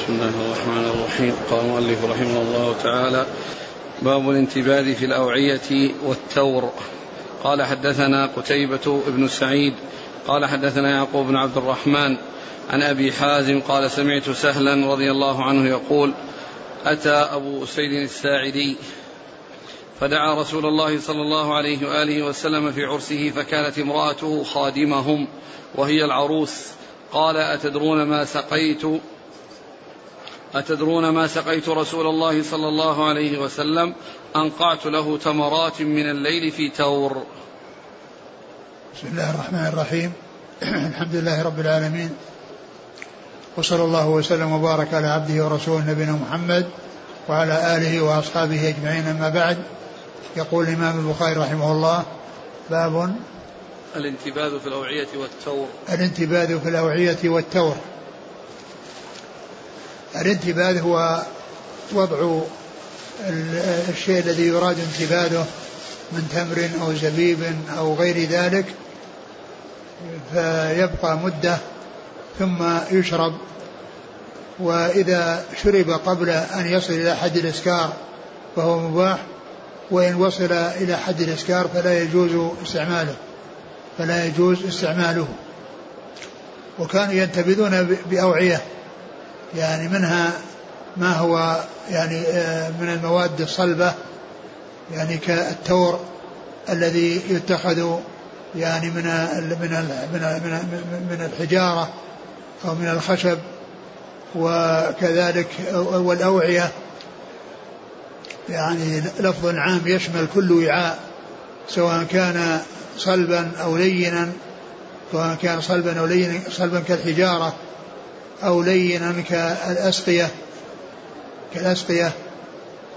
بسم الله الرحمن الرحيم. قال المؤلف رحمه الله تعالى باب الانتباذ في الأوعية والتور. قال حدثنا قتيبة بن سعيد قال حدثنا يعقوب بن عبد الرحمن عن أبي حازم قال سمعت سهلا رضي الله عنه يقول أتى أبو أسيد الساعدي فدعا رسول الله صلى الله عليه وآله وسلم في عرسه فكانت امرأته خادمهم وهي العروس. قال أتدرون ما سقيت؟ أتدرون ما سقيت رسول الله صلى الله عليه وسلم؟ أنقعت له تمرات من الليل في تور. بسم الله الرحمن الرحيم. الحمد لله رب العالمين. وصلى الله وسلم وبارك على عبده ورسوله نبينا محمد وعلى آله وأصحابه أجمعين أما بعد. يقول الإمام البخاري رحمه الله باب الانتباذ في الأوعية والتور. الانتباذ في الأوعية والتور. الانتباذ هو وضع الشيء الذي يراد انتباذه من تمر أو زبيب أو غير ذلك فيبقى مدة ثم يشرب. وإذا شرب قبل أن يصل إلى حد الإسكار فهو مباح وإن وصل إلى حد الإسكار فلا يجوز استعماله فلا يجوز استعماله. وكانوا ينتبذون بأوعية. يعني منها ما هو يعني آه، من المواد الصلبة يعني كالتور الذي يتخذ يعني من من من من الحجارة أو من الخشب وكذلك والأوعية. يعني لفظ عام يشمل كل وعاء سواء كان صلبا أو لينا سواء كان صلبا أو لينا صلبا كالحجارة. أو لينا كالأسقية كالأسقية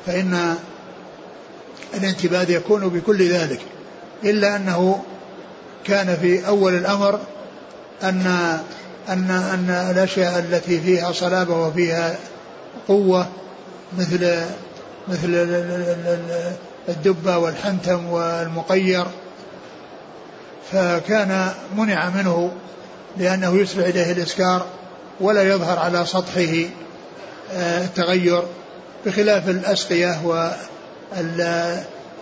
فإن الانتباد يكون بكل ذلك إلا أنه كان في أول الأمر أن أن أن الأشياء التي فيها صلابة وفيها قوة مثل مثل الدبة والحنتم والمقير فكان منع منه لأنه يسرع إليه الإسكار. ولا يظهر على سطحه آه، التغير بخلاف الأسقية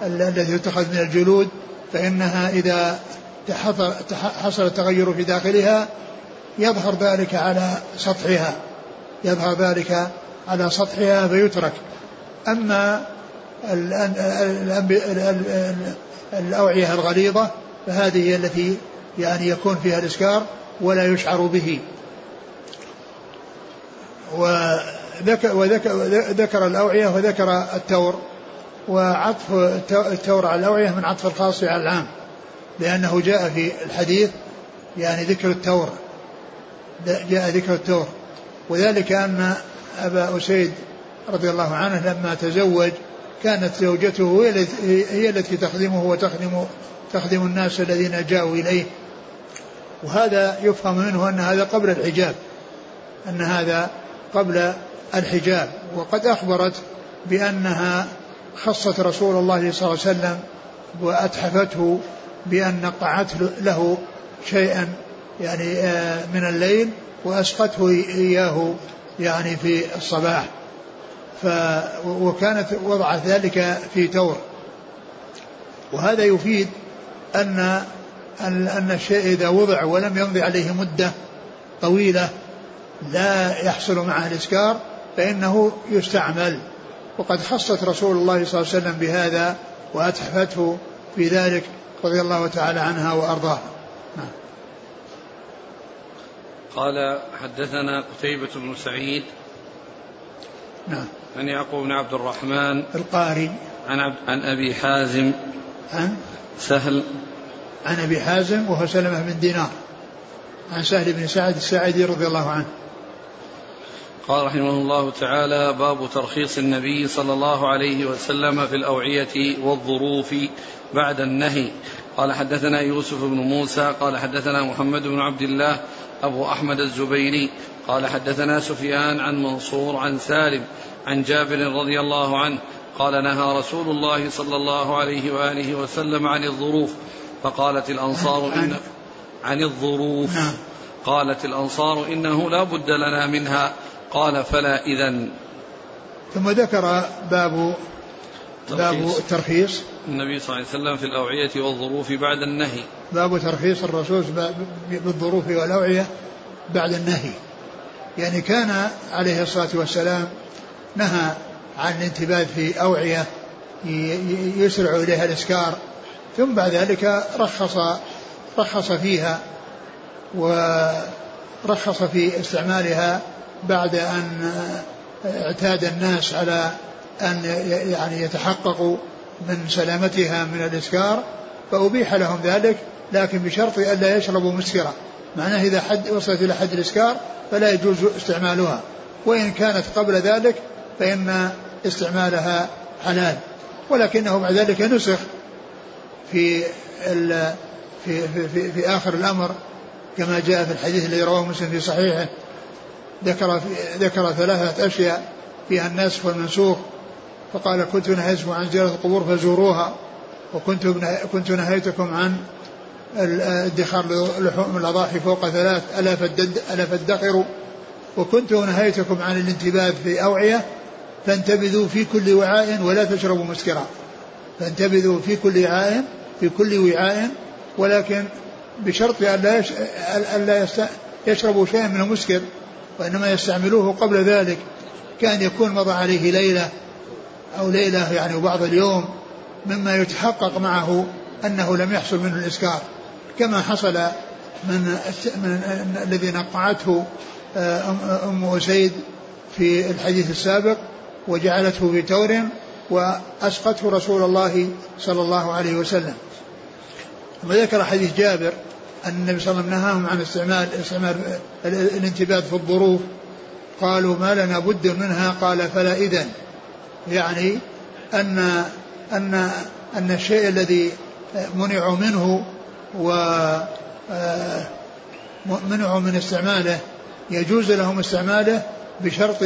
الذي يتخذ من الجلود فإنها إذا حصل التغير في داخلها يظهر ذلك على سطحها يظهر ذلك على سطحها فيترك. أما الأوعية الغليظة فهذه التي يعني يكون فيها الإسكار ولا يشعر به. وذكر, وذكر, ذكر الأوعية وذكر التور وعطف التور على الأوعية من عطف الخاص على العام لأنه جاء في الحديث يعني ذكر التور جاء ذكر التور. وذلك أن أبا أسيد رضي الله عنه لما تزوج كانت زوجته هي التي تخدمه وتخدم تخدم الناس الذين جاءوا إليه. وهذا يفهم منه أن هذا قبل الحجاب أن هذا قبل الحجاب وقد أخبرت بأنها خصت رسول الله صلى الله عليه وسلم وأتحفته بأن نقعت له شيئا يعني آه، من الليل وأسقته إياه يعني في الصباح. ف وكانت وضعت ذلك في تور وهذا يفيد أن أن الشيء إذا وضع ولم يمضي عليه مدة طويلة لا يحصل معه الإسكار فإنه يستعمل. وقد خصت رسول الله صلى الله عليه وسلم بهذا وأتحفته في ذلك رضي الله تعالى عنها وأرضاها نعم. قال حدثنا قتيبة بن سعيد نعم. عن يعقوب بن عبد الرحمن القاري. عن عبد عن أبي حازم عن؟ سهل عن أبي حازم وهو سلمة بن دينار. عن سهل بن سعد الساعدي رضي الله عنه. قال رحمه الله تعالى باب ترخيص النبي صلى الله عليه وسلم في الأوعية والظروف بعد النهي. قال حدثنا يوسف بن موسى قال حدثنا محمد بن عبد الله أبو أحمد الزبيري. قال حدثنا سفيان عن منصور عن سالم عن جابر رضي الله عنه قال نهى رسول الله صلى الله عليه وآله وسلم عن الظروف فقالت الأنصار إن عن الظروف. نعم. قالت الأنصار إنه لا بد لنا منها. قال فلا إذا. ثم ذكر باب باب الترخيص النبي صلى الله عليه وسلم في الأوعية والظروف بعد النهي. باب ترخيص الرسول بالظروف والأوعية بعد النهي. يعني كان عليه الصلاة والسلام نهى عن الانتباه في أوعية يسرع إليها الإسكار. ثم بعد ذلك رخص رخص فيها ورخص في استعمالها بعد أن اعتاد الناس على أن يعني يتحققوا من سلامتها من الإسكار فأبيح لهم ذلك لكن بشرط ألا يشربوا مسكرا معناه إذا حد وصلت إلى حد الإسكار فلا يجوز استعمالها. وإن كانت قبل ذلك فإن استعمالها حلال. ولكنه بعد ذلك نسخ في في في, في, في آخر الأمر كما جاء في الحديث الذي رواه مسلم في صحيحه. ذكر ذكر ثلاثة أشياء فيها الناسخ والمنسوخ. فقال كنت نهيتكم عن زيارة القبور فزوروها وكنت كنت نهيتكم عن ادخار لحوم الأضاحي فوق ثلاث ألا ألا فادخروا. وكنت نهيتكم عن الانتباه في أوعية فانتبذوا في كل وعاء ولا تشربوا مسكرا. فانتبذوا في كل وعاء في كل وعاء ولكن بشرط ألا يشربوا شيئا من المسكر. وإنما يستعملوه قبل ذلك كأن يكون مضى عليه ليلة أو ليلة يعني وبعض اليوم مما يتحقق معه أنه لم يحصل منه الإسكار. كما حصل من, من الذي نقعته آه، أم أسيد في الحديث السابق وجعلته في تور وأسقته رسول الله صلى الله عليه وسلم. وذكر حديث جابر أن النبي صلى الله عليه وسلم نهاهم عن استعمال استعمال الانتباه في الظروف. قالوا ما لنا بد منها. قال فلا إذن. يعني أن أن أن الشيء الذي منعوا منه و آه، منعوا من استعماله يجوز لهم استعماله بشرط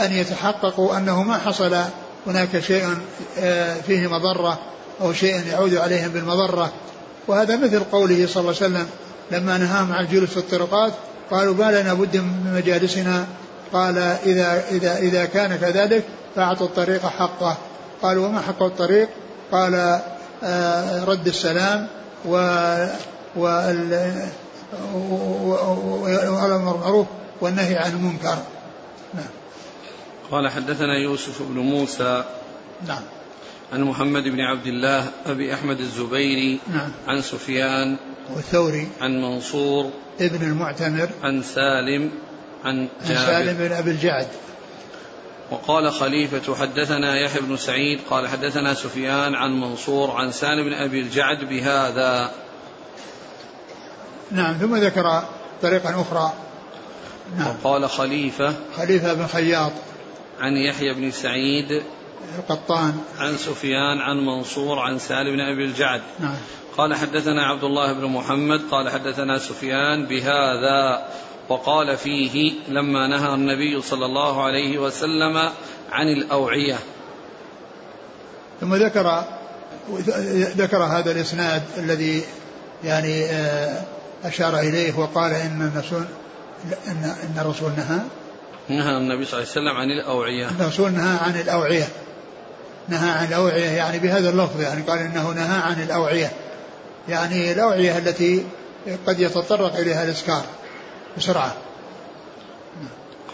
أن يتحققوا أنه ما حصل هناك شيء آه، فيه مضرة أو شيء يعود عليهم بالمضرة. وهذا مثل قوله صلى الله عليه وسلم لما نهاهم عن الجلوس في الطرقات قالوا ما لنا بد من مجالسنا. قال إذا إذا إذا كان كذلك فأعطوا الطريق حقه. قالوا وما حق الطريق؟ قال آه، رد السلام و والامر بالمعروف والنهي عن المنكر. نعم. قال حدثنا يوسف بن موسى. نعم. عن محمد بن عبد الله أبي أحمد الزبيري نعم. عن سفيان والثوري. عن منصور ابن المعتمر. عن سالم عن عن سالم بن أبي الجعد. وقال خليفة حدثنا يحيى بن سعيد قال حدثنا سفيان عن منصور عن سالم بن أبي الجعد بهذا. نعم ثم ذكر طريقا أخرى. نعم. وقال خليفة خليفة بن خياط. عن يحيى بن سعيد القطان عن سفيان عن منصور عن سالم بن أبي الجعد. نعم. قال حدثنا عبد الله بن محمد قال حدثنا سفيان بهذا وقال فيه لما نهى النبي صلى الله عليه وسلم عن الأوعية. ثم ذكر ذكر هذا الإسناد الذي يعني آه، أشار إليه وقال إن الرسول إن إن الرسول نهى. نهى النبي صلى الله عليه وسلم عن الأوعية. الرسول نهى عن الأوعية. نهى عن الأوعية يعني بهذا اللفظ يعني قال إنه نهى عن الأوعية. يعني الأوعية التي قد يتطرق إليها الإسكار بسرعة.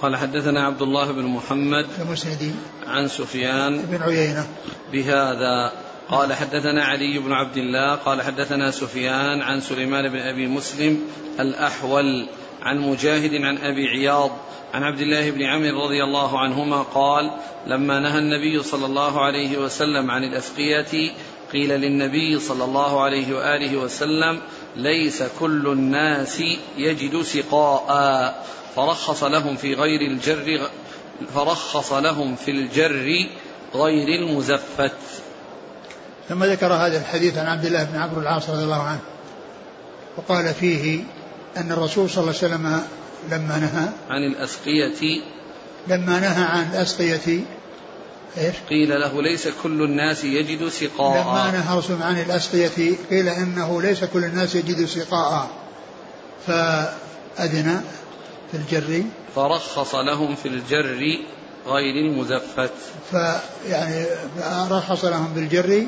قال حدثنا عبد الله بن محمد المسندي عن سفيان بن عيينة. بهذا قال حدثنا علي بن عبد الله قال حدثنا سفيان عن سليمان بن أبي مسلم الأحول عن مجاهد عن أبي عياض عن عبد الله بن عمرو رضي الله عنهما قال لما نهى النبي صلى الله عليه وسلم عن الأسقية قيل للنبي صلى الله عليه وآله وسلم ليس كل الناس يجد سقاء. فرخص لهم في غير الجر فرخص لهم في الجر غير المزفت. ثم ذكر هذا الحديث عن عبد الله بن عمرو العاص رضي الله عنه وقال فيه أن الرسول صلى الله عليه وسلم لما نهى عن الأسقية. لما نهى عن الأسقية إيش؟ قيل له ليس كل الناس يجد سقاء. لما نهى الرسول عن الأسقية قيل إنه ليس كل الناس يجد سقاء. فأذن في الجر. فرخص لهم في الجر غير المزفت. فيعني رخص لهم بالجر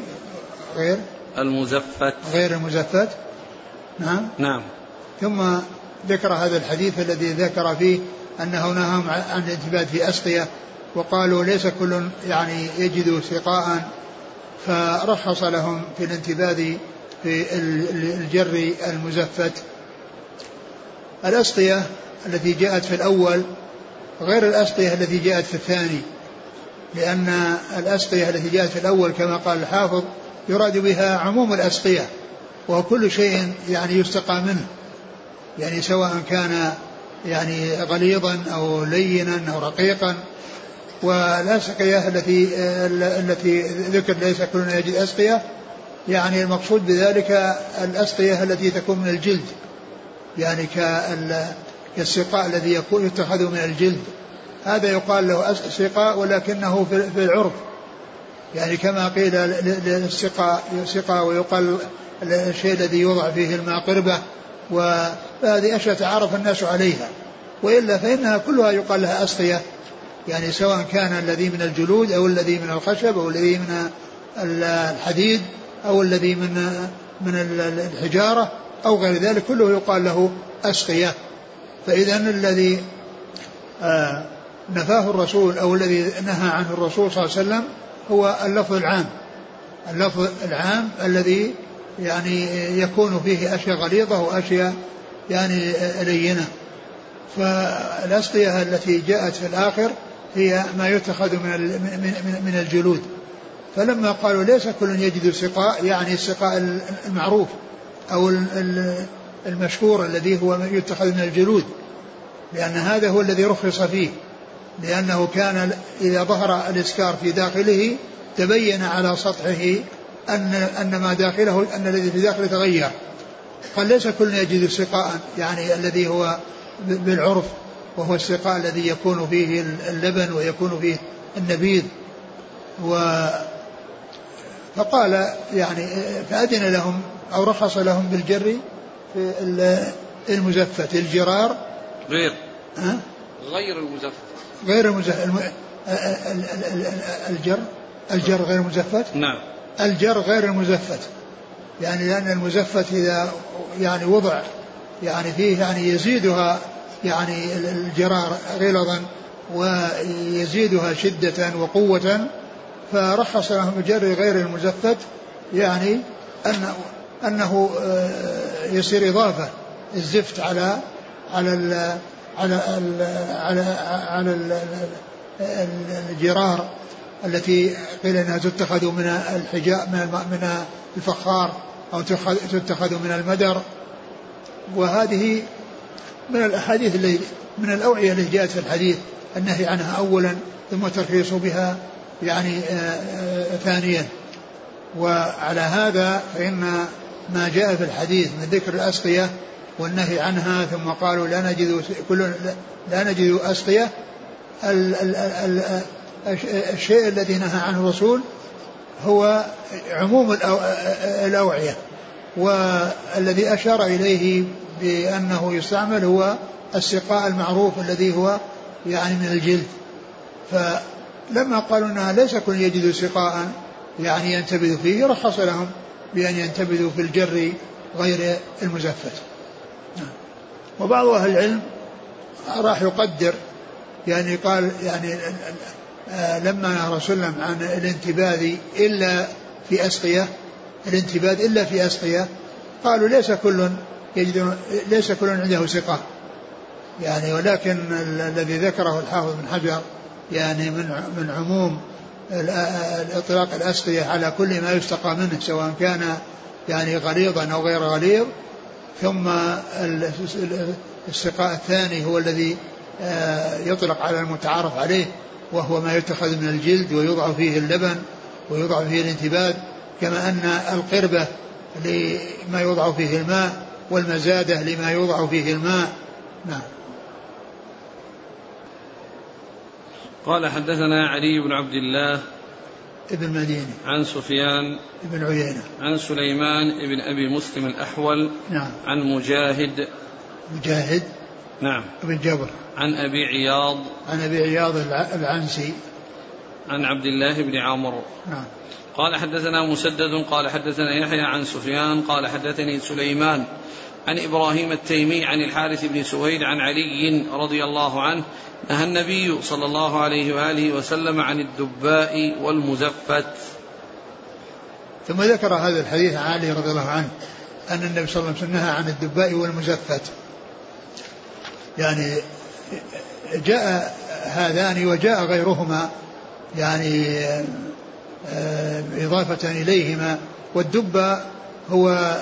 غير المزفت. غير المزفت. نعم. نعم. ثم ذكر هذا الحديث الذي ذكر فيه أنه نهاهم عن الانتباه في أسقية وقالوا ليس كل يعني يجد سقاء فرخص لهم في الانتباه في الجر المزفت. الأسقية التي جاءت في الأول غير الأسقية التي جاءت في الثاني لأن الأسقية التي جاءت في الأول كما قال الحافظ يراد بها عموم الأسقية وهو كل شيء يعني يستقى منه. يعني سواء كان يعني غليظا أو لينا أو رقيقا والأسقية التي التي ذكر ليس كل يجد أسقية يعني المقصود بذلك الأسقية التي تكون من الجلد يعني كالسقاء الذي يكون يتخذ من الجلد. هذا يقال له سقاء ولكنه في العرف. يعني كما قيل للسقاء سقاء ويقال الشيء الذي يوضع فيه الماء قربة وهذه أشياء تعرف الناس عليها. وإلا فإنها كلها يقال لها أسقية يعني سواء كان الذي من الجلود أو الذي من الخشب أو الذي من الحديد أو الذي من من الحجارة أو غير ذلك كله يقال له أسقية فإذا الذي آه، نفاه الرسول أو الذي نهى عنه الرسول صلى الله عليه وسلم هو اللفظ العام. اللفظ العام الذي يعني يكون فيه أشياء غليظة وأشياء يعني لينة. فالأسقية التي جاءت في الآخر هي ما يتخذ من من الجلود. فلما قالوا ليس كل يجد سقاء يعني السقاء المعروف أو المشهور الذي هو يتخذ من الجلود. لأن هذا هو الذي رخص فيه. لأنه كان إذا ظهر الإسكار في داخله تبين على سطحه أن أن ما داخله أن الذي في داخله تغير. قال ليس كل يجد سقاء يعني الذي هو بالعرف وهو السقاء الذي يكون فيه اللبن ويكون فيه النبيذ. و فقال يعني فأذن لهم أو رخص لهم بالجر في المزفت الجرار. غير. ها؟ غير المزفت غير المزفت الجر. الجر غير المزفت نعم. الجر غير المزفت يعني لأن المزفت إذا يعني وضع يعني فيه يعني يزيدها يعني الجرار غلظا ويزيدها شدة وقوة فرخص لهم الجر غير المزفت يعني أنه أنه يصير إضافة. الزفت على على ال على ال على على الجرار التي قيل إنها تتخذ من الحجاء من الفخار. أو تتخذ من المدر. وهذه من الأحاديث اللي من الأوعية التي جاءت في الحديث النهي عنها اولا ثم الترخيص بها يعني آه، آه، ثانيا. وعلى هذا فإن ما جاء في الحديث من ذكر الأسقية والنهي عنها ثم قالوا لا نجد كل لا نجد أسقية الشيء الذي نهى عنه الرسول هو عموم الأوعية والذي أشار إليه بأنه يستعمل هو السقاء المعروف الذي هو يعني من الجلد فلما قالوا أنها ليس كل يجد سقاء يعني ينتبذ فيه رخص لهم بأن ينتبذوا في الجر غير المزفت. وبعض أهل العلم راح يقدر يعني قال يعني لما نهى رسول الله عن الانتباذ إلا في أسقية الانتباذ إلا في أسقية قالوا ليس كل يجد ليس كل عنده سقاء يعني ولكن الذي ذكره الحافظ بن حجر يعني من من عموم اطلاق الأسقية على كل ما يستقى منه سواء كان يعني غليظا أو غير غليظ. ثم السقاء الثاني هو الذي آه، يطلق على المتعارف عليه. وهو ما يتخذ من الجلد ويوضع فيه اللبن ويوضع فيه الانتباد كما أن القربة لما يوضع فيه الماء والمزادة لما يوضع فيه الماء. نعم. قال حدثنا علي بن عبد الله ابن مديني عن سفيان بن عيينة. عن سليمان بن أبي مسلم الأحول نعم. عن مجاهد مجاهد. نعم. بن جبر. عن أبي عياض. عن أبي عياض العنسي عن عبد الله بن عمرو. نعم. قال حدثنا مسدد قال حدثنا يحيى عن سفيان قال حدثني سليمان. عن إبراهيم التيمي عن الحارث بن سويد عن علي رضي الله عنه نهى النبي صلى الله عليه وآله وسلم عن الدباء والمزفت. ثم ذكر هذا الحديث عن علي رضي الله عنه أن النبي صلى الله عليه وسلم نهى عن الدباء والمزفت. يعني جاء هذان وجاء غيرهما يعني آه، إضافة إليهما والدب هو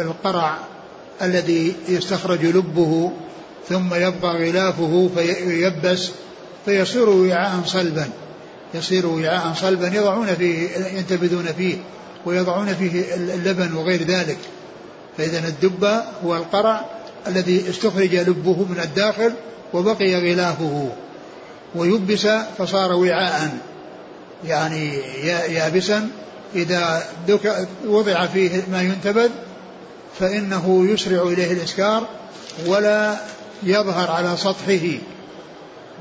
القرع الذي يستخرج لبه ثم يبقى غلافه فييبس فيصير وعاء صلبا يصير وعاء صلبا يضعون فيه ينتبذون فيه ويضعون فيه اللبن وغير ذلك. فإذا الدب هو القرع الذي استخرج لبه من الداخل وبقي غلافه ويبس فصار وعاء يعني يابسا. إذا وضع فيه ما ينتبذ فإنه يسرع إليه الإسكار ولا يظهر على سطحه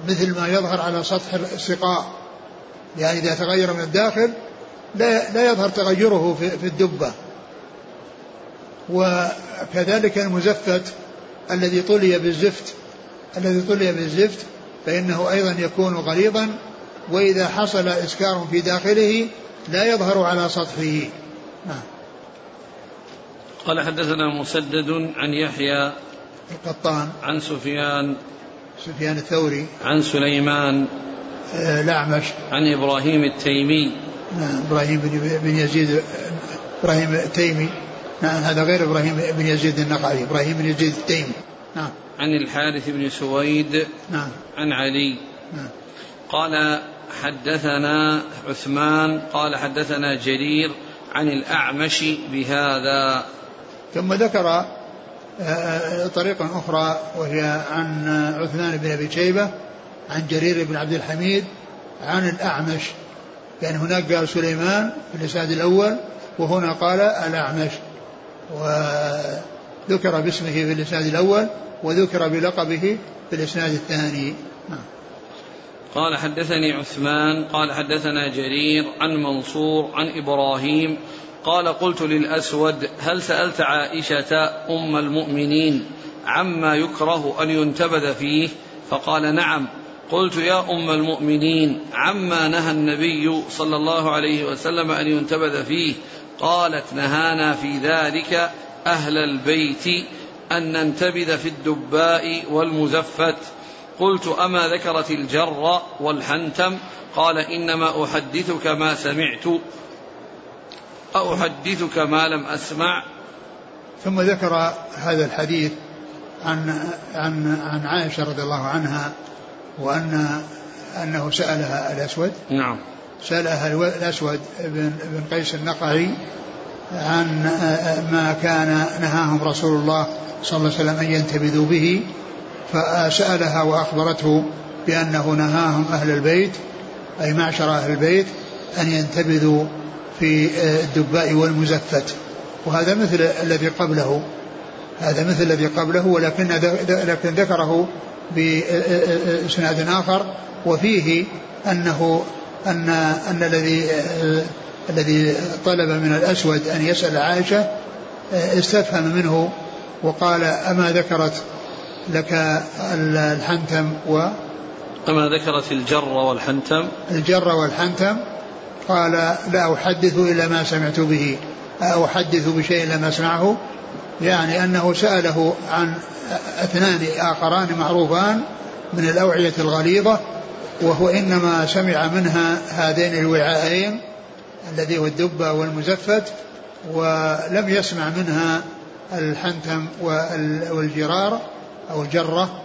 مثل ما يظهر على سطح السقاء. يعني إذا تغير من الداخل لا لا يظهر تغيره في, الدبة. وكذلك المزفت الذي طلي بالزفت الذي طلي بالزفت فإنه أيضا يكون غليظا وإذا حصل إسكار في داخله لا يظهر على سطحه. نعم. قال حدثنا مسدد عن يحيى القطان. عن سفيان سفيان الثوري. عن سليمان آه، الأعمش. عن إبراهيم التيمي. نعم إبراهيم بن يزيد إبراهيم التيمي. نعم هذا غير إبراهيم بن يزيد النقعي إبراهيم بن يزيد التيمي. نعم. عن الحارث بن سويد نعم. عن علي. نعم. قال حدثنا عثمان قال حدثنا جرير عن الأعمش بهذا. ثم ذكر آه، آه، طريقا أخرى وهي عن عثمان بن أبي شيبة عن جرير بن عبد الحميد عن الأعمش. يعني هناك قال سليمان في الإسناد الأول وهنا قال الأعمش. وذكر باسمه في الإسناد الأول وذكر بلقبه في الإسناد الثاني. نعم. قال حدثني عثمان قال حدثنا جرير عن منصور عن إبراهيم قال قلت للأسود هل سألت عائشة أم المؤمنين عما يكره أن ينتبذ فيه؟ فقال نعم. قلت يا أم المؤمنين عما نهى النبي صلى الله عليه وسلم أن ينتبذ فيه؟ قالت نهانا في ذلك أهل البيت أن ننتبذ في الدباء والمزفت. قلت أما ذكرت الجر والحنتم؟ قال إنما أحدثك ما سمعت. أحدثك ما لم أسمع. ثم ذكر هذا الحديث عن عن عن عائشة رضي الله عنها وأن أنه سألها الأسود. نعم. سألها الأسود بن, بن قيس النقعي عن ما كان نهاهم رسول الله صلى الله عليه وسلم أن ينتبذوا به فسألها وأخبرته بأنه نهاهم أهل البيت أي معشر أهل البيت أن ينتبذوا في الدباء والمزفت. وهذا مثل الذي قبله. هذا مثل الذي قبله ولكن لكن ذكره بإسناد آخر وفيه أنه أن أن الذي الذي طلب من الأسود أن يسأل عائشة استفهم منه وقال أما ذكرت لك الحنتم و أما ذكرت الجر والحنتم. الجر والحنتم؟ قال لا أحدث إلا ما سمعت به. أحدث بشيء لم أسمعه؟ يعني أنه سأله عن اثنان آخران معروفان من الأوعية الغليظة وهو إنما سمع منها هذين الوعاءين الذي هو الدبة والمزفت ولم يسمع منها الحنتم والجرار أو الجرة.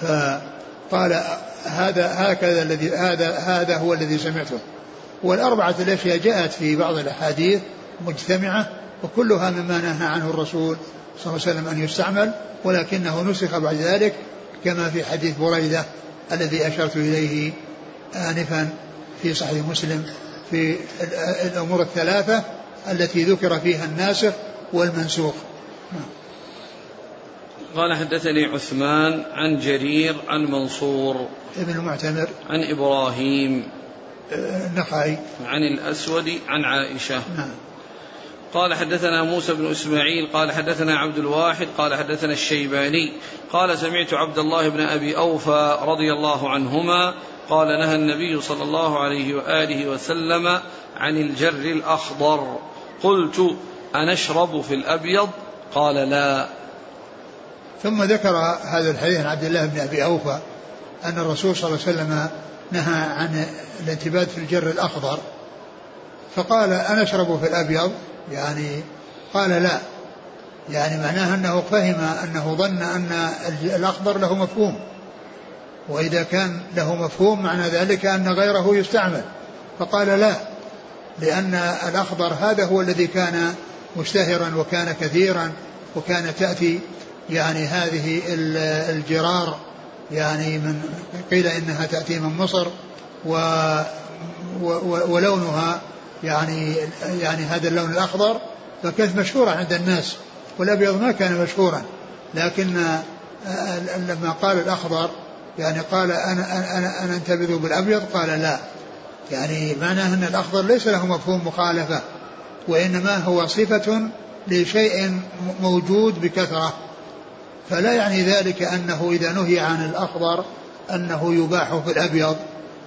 فقال هذا هكذا الذي هذا هذا هو الذي سمعته. والأربعة الأشياء جاءت في بعض الأحاديث مجتمعة وكلها مما نهى عنه الرسول صلى الله عليه وسلم أن يستعمل ولكنه نسخ بعد ذلك كما في حديث بريدة الذي أشرت إليه آنفا في صحيح مسلم في الأمور الثلاثة التي ذكر فيها الناسخ والمنسوخ. قال حدثني عثمان عن جرير عن منصور ابن المعتمر عن إبراهيم آه، النخعي. عن الأسود عن عائشة. نعم. قال حدثنا موسى بن إسماعيل قال حدثنا عبد الواحد قال حدثنا الشيباني قال سمعت عبد الله بن أبي أوفى رضي الله عنهما قال نهى النبي صلى الله عليه وآله وسلم عن الجر الأخضر. قلت أنشرب في الأبيض؟ قال لا. ثم ذكر هذا الحديث عن عبد الله بن أبي أوفى أن الرسول صلى الله عليه وسلم نهى عن الانتباد في الجر الأخضر فقال أنا اشرب في الأبيض؟ يعني قال لا. يعني معناه أنه فهم أنه ظن أن الأخضر له مفهوم. وإذا كان له مفهوم معنى ذلك أن غيره يستعمل. فقال لا لأن الأخضر هذا هو الذي كان مشتهرا وكان كثيرا وكان تأتي يعني هذه الجرار يعني من قيل إنها تأتي من مصر و ولونها يعني يعني هذا اللون الأخضر فكانت مشهورة عند الناس؟ والأبيض ما كان مشهورا لكن لما قال الأخضر يعني قال أنا أنا أنا أنتبذ بالأبيض؟ قال لا. يعني معناه أن الأخضر ليس له مفهوم مخالفة وإنما هو صفة لشيء موجود بكثرة. فلا يعني ذلك أنه إذا نهي عن الأخضر أنه يباح في الأبيض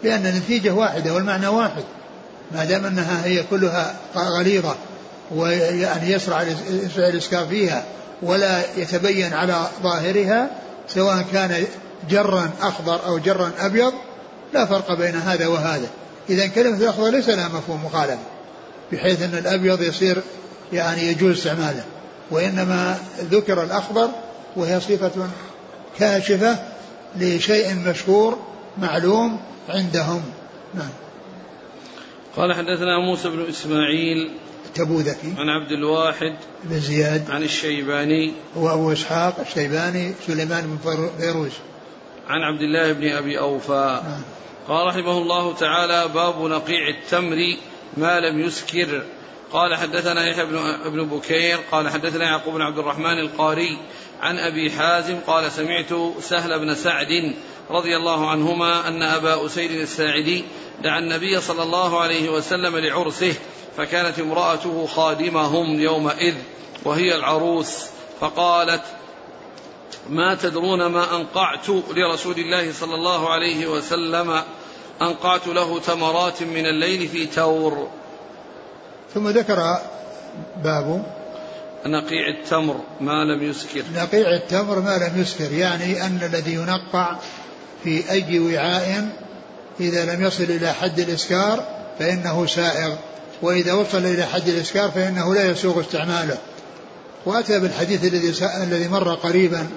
لأن النتيجة واحدة والمعنى واحد. ما دام أنها هي كلها غليظة ويعني يسرع الاسكار فيها ولا يتبين على ظاهرها سواء كان جرا أخضر أو جرا أبيض لا فرق بين هذا وهذا. إذا كلمة الأخضر ليس لها مفهوم مخالفه بحيث أن الأبيض يصير يعني يجوز استعماله وإنما ذكر الأخضر وهي صفة كاشفة لشيء مشهور معلوم عندهم. نعم. قال حدثنا موسى بن إسماعيل التبوذكي عن عبد الواحد بن زياد عن الشيباني هو أبو إسحاق الشيباني سليمان بن فيروز. عن عبد الله بن أبي أوفى. نعم. قال رحمه الله تعالى باب نقيع التمر ما لم يسكر. قال حدثنا يحيى بن ابن بكير قال حدثنا يعقوب بن عبد الرحمن القاري عن أبي حازم قال سمعت سهل بن سعد رضي الله عنهما أن أبا أسيد الساعدي دعا النبي صلى الله عليه وسلم لعرسه فكانت امرأته خادمهم يومئذ وهي العروس. فقالت ما تدرون ما أنقعت لرسول الله صلى الله عليه وسلم؟ أنقعت له تمرات من الليل في تور. ثم ذكر باب نقيع التمر ما لم يسكر. نقيع التمر ما لم يسكر يعني أن الذي ينقع في أي وعاء إذا لم يصل إلى حد الإسكار فإنه سائغ وإذا وصل إلى حد الإسكار فإنه لا يسوغ استعماله. وأتى بالحديث الذي الذي مر قريبا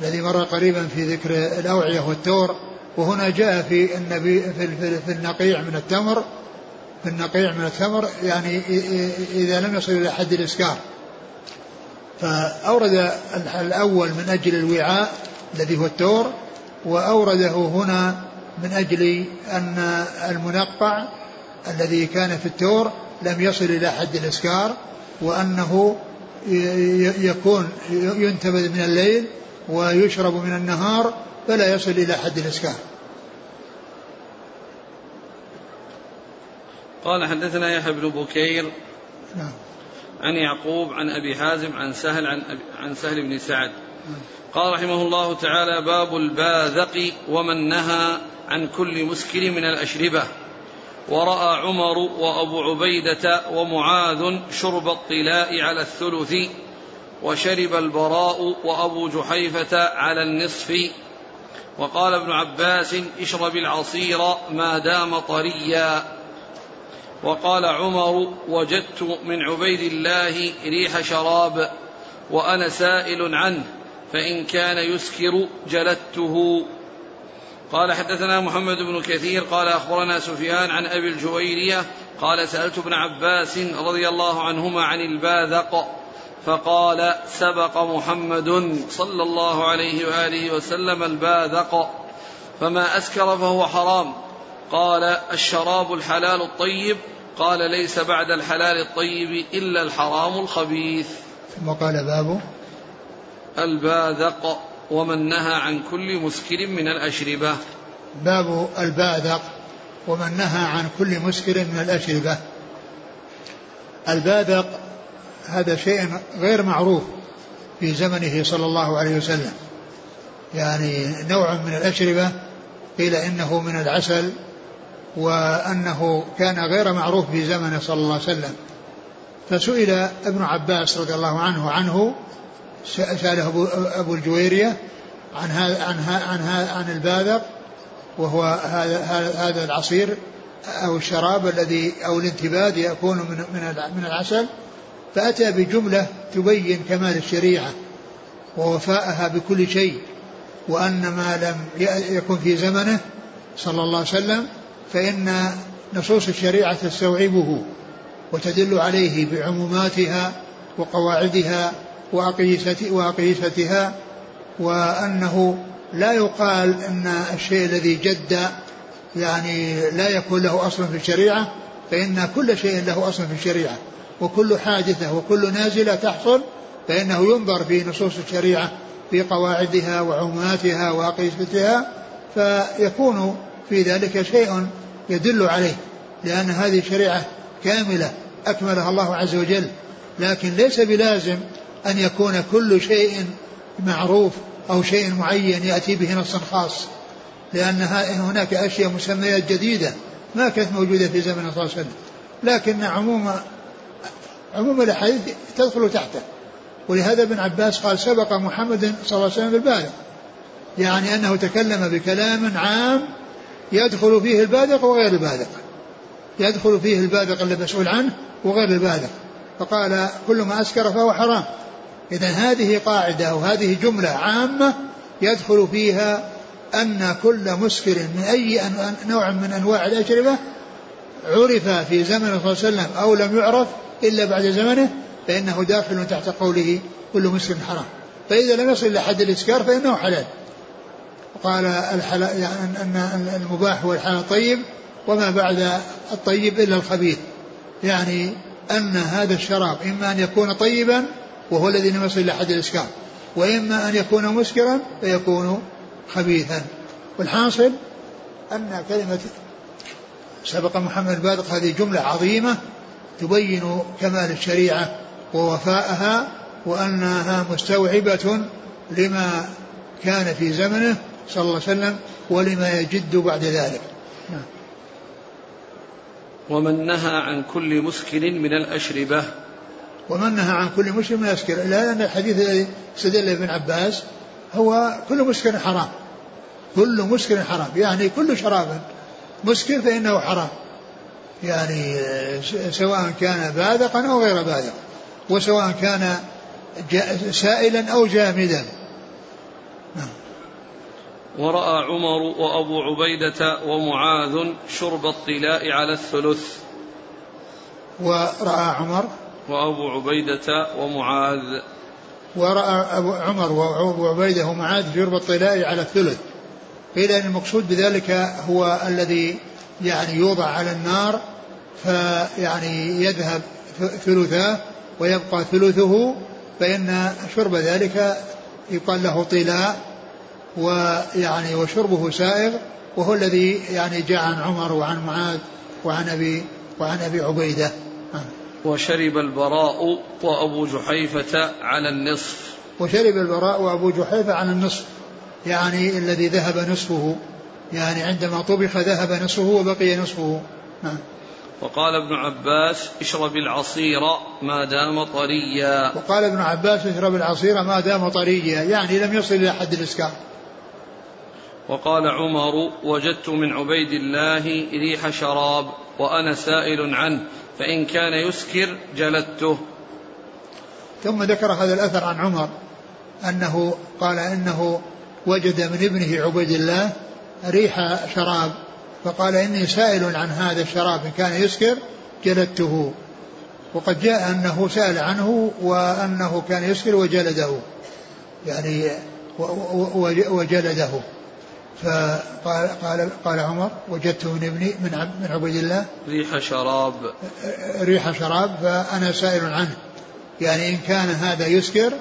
الذي مر قريبا في ذكر الأوعية والتور وهنا جاء في النبي في, النقيع من التمر في النقيع من التمر يعني إذا لم يصل إلى حد الإسكار. فأورد الأول من أجل الوعاء الذي هو التور وأورده هنا من أجل أن المنقع الذي كان في التور لم يصل إلى حد الإسكار وأنه يكون ينتبذ من الليل ويشرب من النهار فلا يصل إلى حد الإسكار. قال حدثنا يحيى بن بكير نعم. عن يعقوب عن أبي حازم عن سهل عن, عن سهل بن سعد. نعم. قال رحمه الله تعالى باب الباذق ومن نهى عن كل مسكر من الأشربة. ورأى عمر وأبو عبيدة ومعاذ شرب الطلاء على الثلث وشرب البراء وأبو جحيفة على النصف. وقال ابن عباس اشرب العصير ما دام طريا. وقال عمر وجدت من عبيد الله ريح شراب وأنا سائل عنه. فإن كان يسكر جلدته. قال حدثنا محمد بن كثير قال أخبرنا سفيان عن أبي الجويرية قال سألت ابن عباس رضي الله عنهما عن الباذق فقال سبق محمد صلى الله عليه وآله وسلم الباذق فما أسكر فهو حرام. قال الشراب الحلال الطيب. قال ليس بعد الحلال الطيب إلا الحرام الخبيث. ثم قال باب الباذق ومن نهى عن كل مسكر من الأشربة. باب الباذق ومن نهى عن كل مسكر من الأشربة. الباذق هذا شيء غير معروف في زمنه صلى الله عليه وسلم. يعني نوع من الأشربة قيل إنه من العسل وأنه كان غير معروف في زمنه صلى الله عليه وسلم. فسئل ابن عباس رضي الله عنه عنه سأله أبو, أبو الجويرية عن هذا عن عن عن الباذق وهو هذا هذا العصير أو الشراب الذي أو الانتباد يكون من من من العسل. فأتى بجملة تبين كمال الشريعة ووفاءها بكل شيء وأن ما لم يكن في زمنه صلى الله عليه وسلم فإن نصوص الشريعة تستوعبه وتدل عليه بعموماتها وقواعدها وأقيستها وأنه لا يقال أن الشيء الذي جد يعني لا يكون له أصل في الشريعة فإن كل شيء له أصل في الشريعة وكل حادثة وكل نازلة تحصل فإنه ينظر في نصوص الشريعة في قواعدها وعموماتها وأقيستها فيكون في ذلك شيء يدل عليه لأن هذه شريعة كاملة أكملها الله عز وجل لكن ليس بلازم أن يكون كل شيء معروف أو شيء معين يأتي به نص خاص لأن هناك أشياء مسميات جديدة ما كانت موجودة في زمن صلى الله عليه وسلم. لكن عموم عموم الأحاديث تدخل تحته. ولهذا ابن عباس قال سبق محمد صلى الله عليه وسلم بالبالغ يعني أنه تكلم بكلام عام يدخل فيه البادق وغير البادق يدخل فيه البادق اللي مسؤول عنه وغير البادق فقال كل ما أسكر فهو حرام. إذا هذه قاعدة وهذه جملة عامة يدخل فيها أن كل مسكر من أي نوع من أنواع الأشربة عرف في زمن صلى الله عليه وسلم أو لم يعرف إلا بعد زمنه فإنه داخل تحت قوله كل مسكر حرام. فإذا لم يصل إلى حد الإسكار فإنه حلال. قال الحلال يعني أن المباح هو الحلال الطيب وما بعد الطيب إلا الخبيث. يعني أن هذا الشراب إما أن يكون طيبا وهو الذي لم يصل إلى حد الإسكار وإما أن يكون مسكرا فيكون خبيثا والحاصل أن كلمة سبق محمد البادق هذه جملة عظيمة تبين كمال الشريعة ووفاءها وأنها مستوعبة لما كان في زمنه صلى الله عليه وسلم ولما يجد بعد ذلك. ومن نهى عن كل مسكر من الأشربة ومن نهى عن كل مسكر من الأسكر إلا أن الحديث الذي استدل ابن عباس هو كل مسكر حرام كل مسكر حرام يعني كل شراب مسكر فإنه حرام يعني سواء كان باذقا أو غير باذق وسواء كان سائلا أو جامدا نعم. ورأى عمر وأبو عبيدة ومعاذ شرب الطلاء على الثلث ورأى عمر وأبو عبيدة ومعاذ. ورأى أبو عمر وأبو عبيدة ومعاذ شرب الطلاء على الثلث. قيل أن المقصود بذلك هو الذي يعني يوضع على النار فيعني يذهب ثلثاه ويبقى ثلثه فإن شرب ذلك يقال له طلاء ويعني وشربه سائغ وهو الذي يعني جاء عن عمر وعن معاذ وعن أبي وعن أبي عبيدة. وشرب البراء وأبو جحيفة على النصف. وشرب البراء وأبو جحيفة على النصف يعني الذي ذهب نصفه يعني عندما طبخ ذهب نصفه وبقي نصفه. نعم. وقال ابن عباس اشرب العصير ما دام طريا. وقال ابن عباس اشرب العصير ما دام طريا يعني لم يصل إلى حد الاسكار وقال عمر وجدت من عبيد الله ريح شراب وأنا سائل عنه. فإن كان يسكر جلدته. ثم ذكر هذا الأثر عن عمر أنه قال إنه وجد من ابنه عبيد الله ريح شراب فقال إني سائل عن هذا الشراب إن كان يسكر جلدته. وقد جاء أنه سأل عنه وأنه كان يسكر وجلده يعني وجلده. فقال قال قال عمر وجدت من ابني من من عبيد الله. ريح شراب. ريح شراب فأنا سائل عنه. يعني إن كان هذا يسكر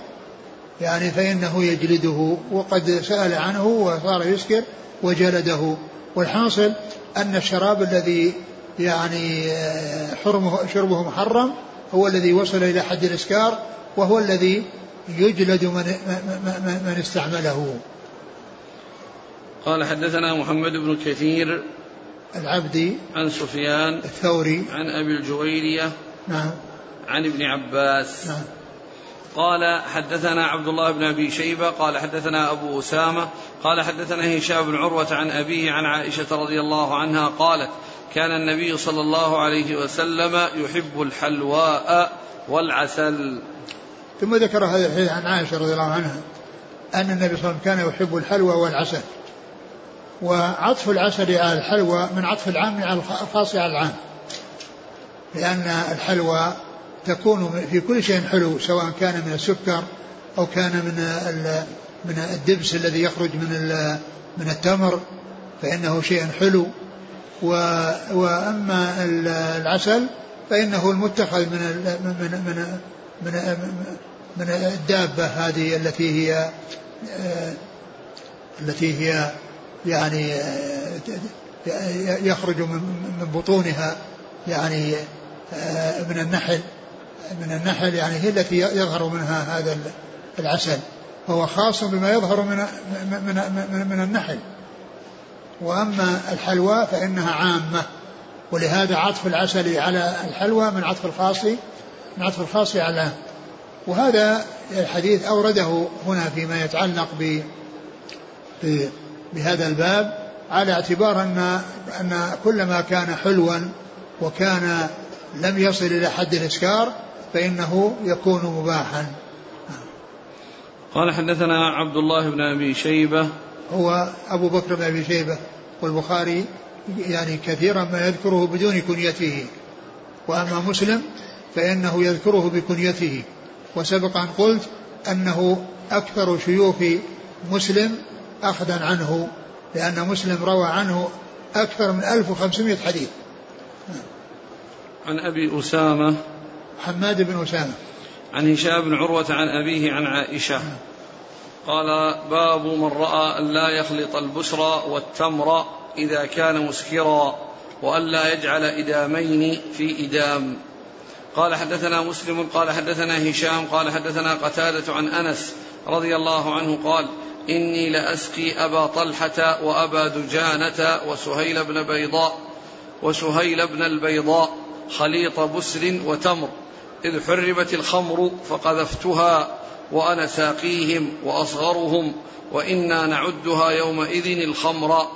يعني فإنه يجلده. وقد سأل عنه وصار يسكر وجلده. والحاصل أن الشراب الذي يعني آه، حرمه شربه محرم هو الذي وصل إلى حد الإسكار وهو الذي يجلد من, من, من استعمله. قال حدثنا محمد بن كثير العبدي عن سفيان الثوري عن أبي الجويرية نعم. عن ابن عباس. نعم. قال حدثنا عبد الله بن أبي شيبة قال حدثنا أبو أسامة قال حدثنا هشام بن عروة عن أبيه عن عائشة رضي الله عنها قالت كان النبي صلى الله عليه وسلم يحب الحلواء والعسل. ثم ذكر هذا الحديث عن عائشة رضي الله عنها أن النبي صلى الله عليه وسلم كان يحب الحلوى والعسل. وعطف العسل على الحلوى من عطف العام على الخاص على العام. لأن الحلوى تكون في كل شيء حلو سواء كان من السكر أو كان من من الدبس الذي يخرج من من التمر فإنه شيء حلو. وأما العسل فإنه المتخذ من من من من, من الدابة هذه التي هي التي هي يعني يخرج من بطونها يعني من النحل من النحل يعني هي التي يظهر منها هذا العسل فهو خاص بما يظهر من من من, من النحل. وأما الحلوى فإنها عامة ولهذا عطف العسل على الحلوى من عطف الخاص من عطف الخاص على. وهذا الحديث أورده هنا فيما يتعلق ب بهذا الباب على اعتبار ان أن كل ما كان حلوا وكان لم يصل إلى حد الاسكار فإنه يكون مباحا. قال حدثنا عبد الله بن أبي شيبة. هو أبو بكر بن أبي شيبة والبخاري يعني كثيرا ما يذكره بدون كنيته. وأما مسلم فإنه يذكره بكنيته. وسبق أن قلت أنه أكثر شيوخ مسلم أخذا عنه لأن مسلم روى عنه أكثر من 1500 حديث. عن أبي أسامة. حماد بن أسامة. عن هشام بن عروة عن أبيه عن عائشة. قال باب من رأى أن لا يخلط البسر والتمر إذا كان مسكرا وأن لا يجعل إدامين في إدام. قال حدثنا مسلم قال حدثنا هشام قال حدثنا قتادة عن أنس رضي الله عنه قال إني لأسقي أبا طلحة وأبا دجانة وسهيل بن بيضاء وسهيل بن البيضاء خليط بسر وتمر إذ حرمت الخمر فقذفتها وأنا ساقيهم وأصغرهم وإنا نعدها يومئذ الخمر.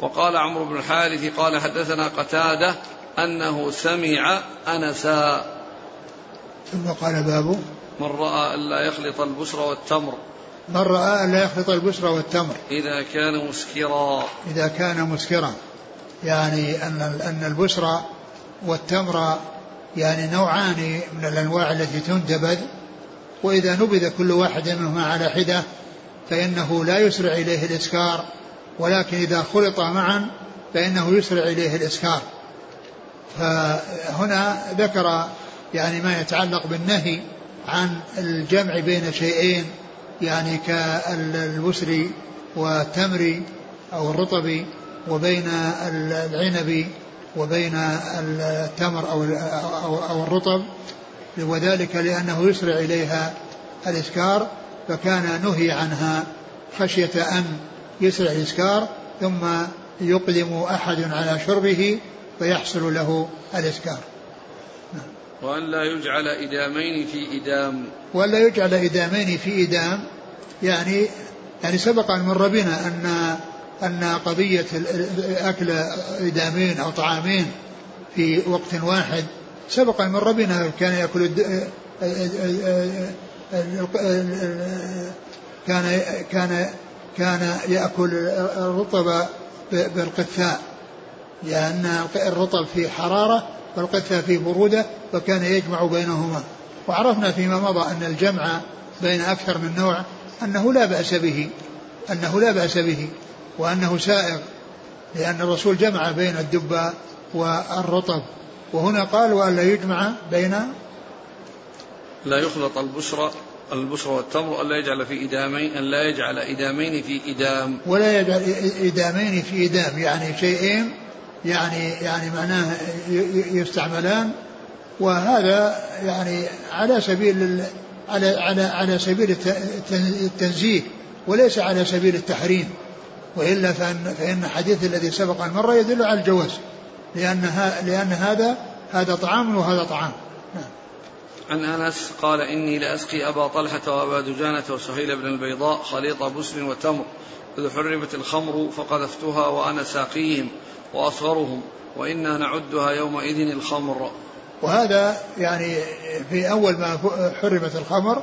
وقال عمرو بن الحارث قال حدثنا قتادة أنه سمع أنسا ثم قال باب من رأى ألا يخلط البسر والتمر. من رأى ألا يخلط البسر والتمر. إذا كان مسكرا. إذا كان مسكرا. يعني أن أن البسر والتمر يعني نوعان من الأنواع التي تنتبذ وإذا نبذ كل واحد منهما على حدة فإنه لا يسرع إليه الإسكار ولكن إذا خلط معا فإنه يسرع إليه الإسكار. فهنا ذكر يعني ما يتعلق بالنهي عن الجمع بين شيئين. يعني كالبسر والتمر أو الرطب وبين العنب وبين التمر أو أو الرطب وذلك لأنه يسرع إليها الإسكار فكان نهي عنها خشية أن يسرع الإسكار ثم يقدم أحد على شربه فيحصل له الإسكار. وأن لا يجعل إدامين في إدام. وأن لا يجعل إدامين في إدام. يعني يعني سبق أن مر بنا أن أن قضية أكل إدامين أو طعامين في وقت واحد. سبق أن مر بنا كان يأكل كان كان كان يأكل الرطب بالقثاء. لأن الرطب فيه حرارة والقثاء فيه برودة فكان يجمع بينهما. وعرفنا فيما مضى أن الجمع بين أكثر من نوع أنه لا بأس به أنه لا بأس به وأنه سائغ لأن الرسول جمع بين الدب والرطب. وهنا قال وأن لا يجمع بين لا يخلط البشرى البشر والتمر ألا يجعل في إدامين أن لا يجعل إدامين في إدام. ولا يجعل إدامين في إدام يعني شيئين يعني يعني معناه يستعملان وهذا يعني على سبيل على على على سبيل التنزيه وليس على سبيل التحريم. وإلا فان فإن الحديث الذي سبق المره يدل على الجواز لأن لأن هذا هذا طعام وهذا طعام. نعم. عن أنس قال إني لأسقي أبا طلحة وأبا دجانة وسهيل بن البيضاء خليط بسر وتمر إذ حرمت الخمر فقذفتها وأنا ساقيهم. وأصغرهم وإنا نعدها يومئذ الخمر. وهذا يعني في أول ما حرمت الخمر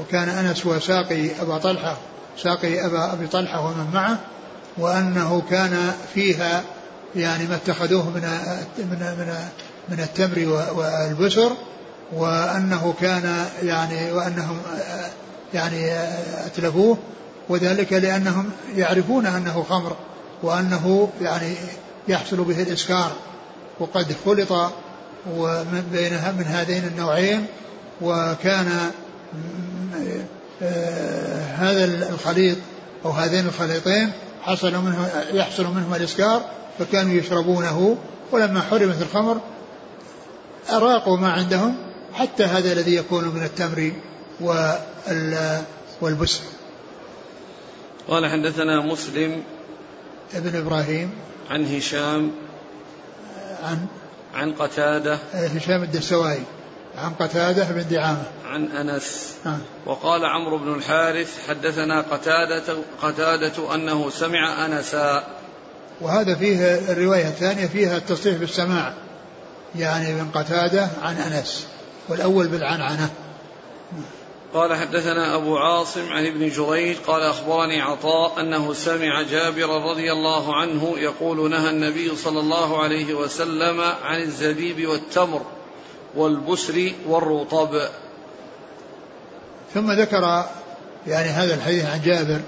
وكان أنس هو ساقي أبا طلحة ساقي أبا أبي طلحة ومن معه وأنه كان فيها يعني ما اتخذوه من من من من التمر والبسر وأنه كان يعني وأنهم يعني أتلفوه وذلك لأنهم يعرفون أنه خمر وأنه يعني يحصل به الإسكار وقد خلط ومن بينها من هذين النوعين وكان آه، هذا الخليط أو هذين الخليطين حصل منه يحصل منهما الإسكار فكانوا يشربونه ولما حرمت الخمر أراقوا ما عندهم حتى هذا الذي يكون من التمر والبسر. قال حدثنا مسلم ابن إبراهيم. عن هشام. عن عن قتادة. هشام الدستوائي عن قتادة بن دعامة. عن أنس. آه. وقال عمرو بن الحارث حدثنا قتادة قتادة أنه سمع أنسا. وهذا فيه الرواية الثانية فيها التصريح بالسماع. يعني من قتادة عن أنس. والأول بالعنعنة. قال حدثنا أبو عاصم عن ابن جريج قال أخبرني عطاء أنه سمع جابر رضي الله عنه يقول نهى النبي صلى الله عليه وسلم عن الزبيب والتمر والبسر والرطب. ثم ذكر يعني هذا الحديث عن جابر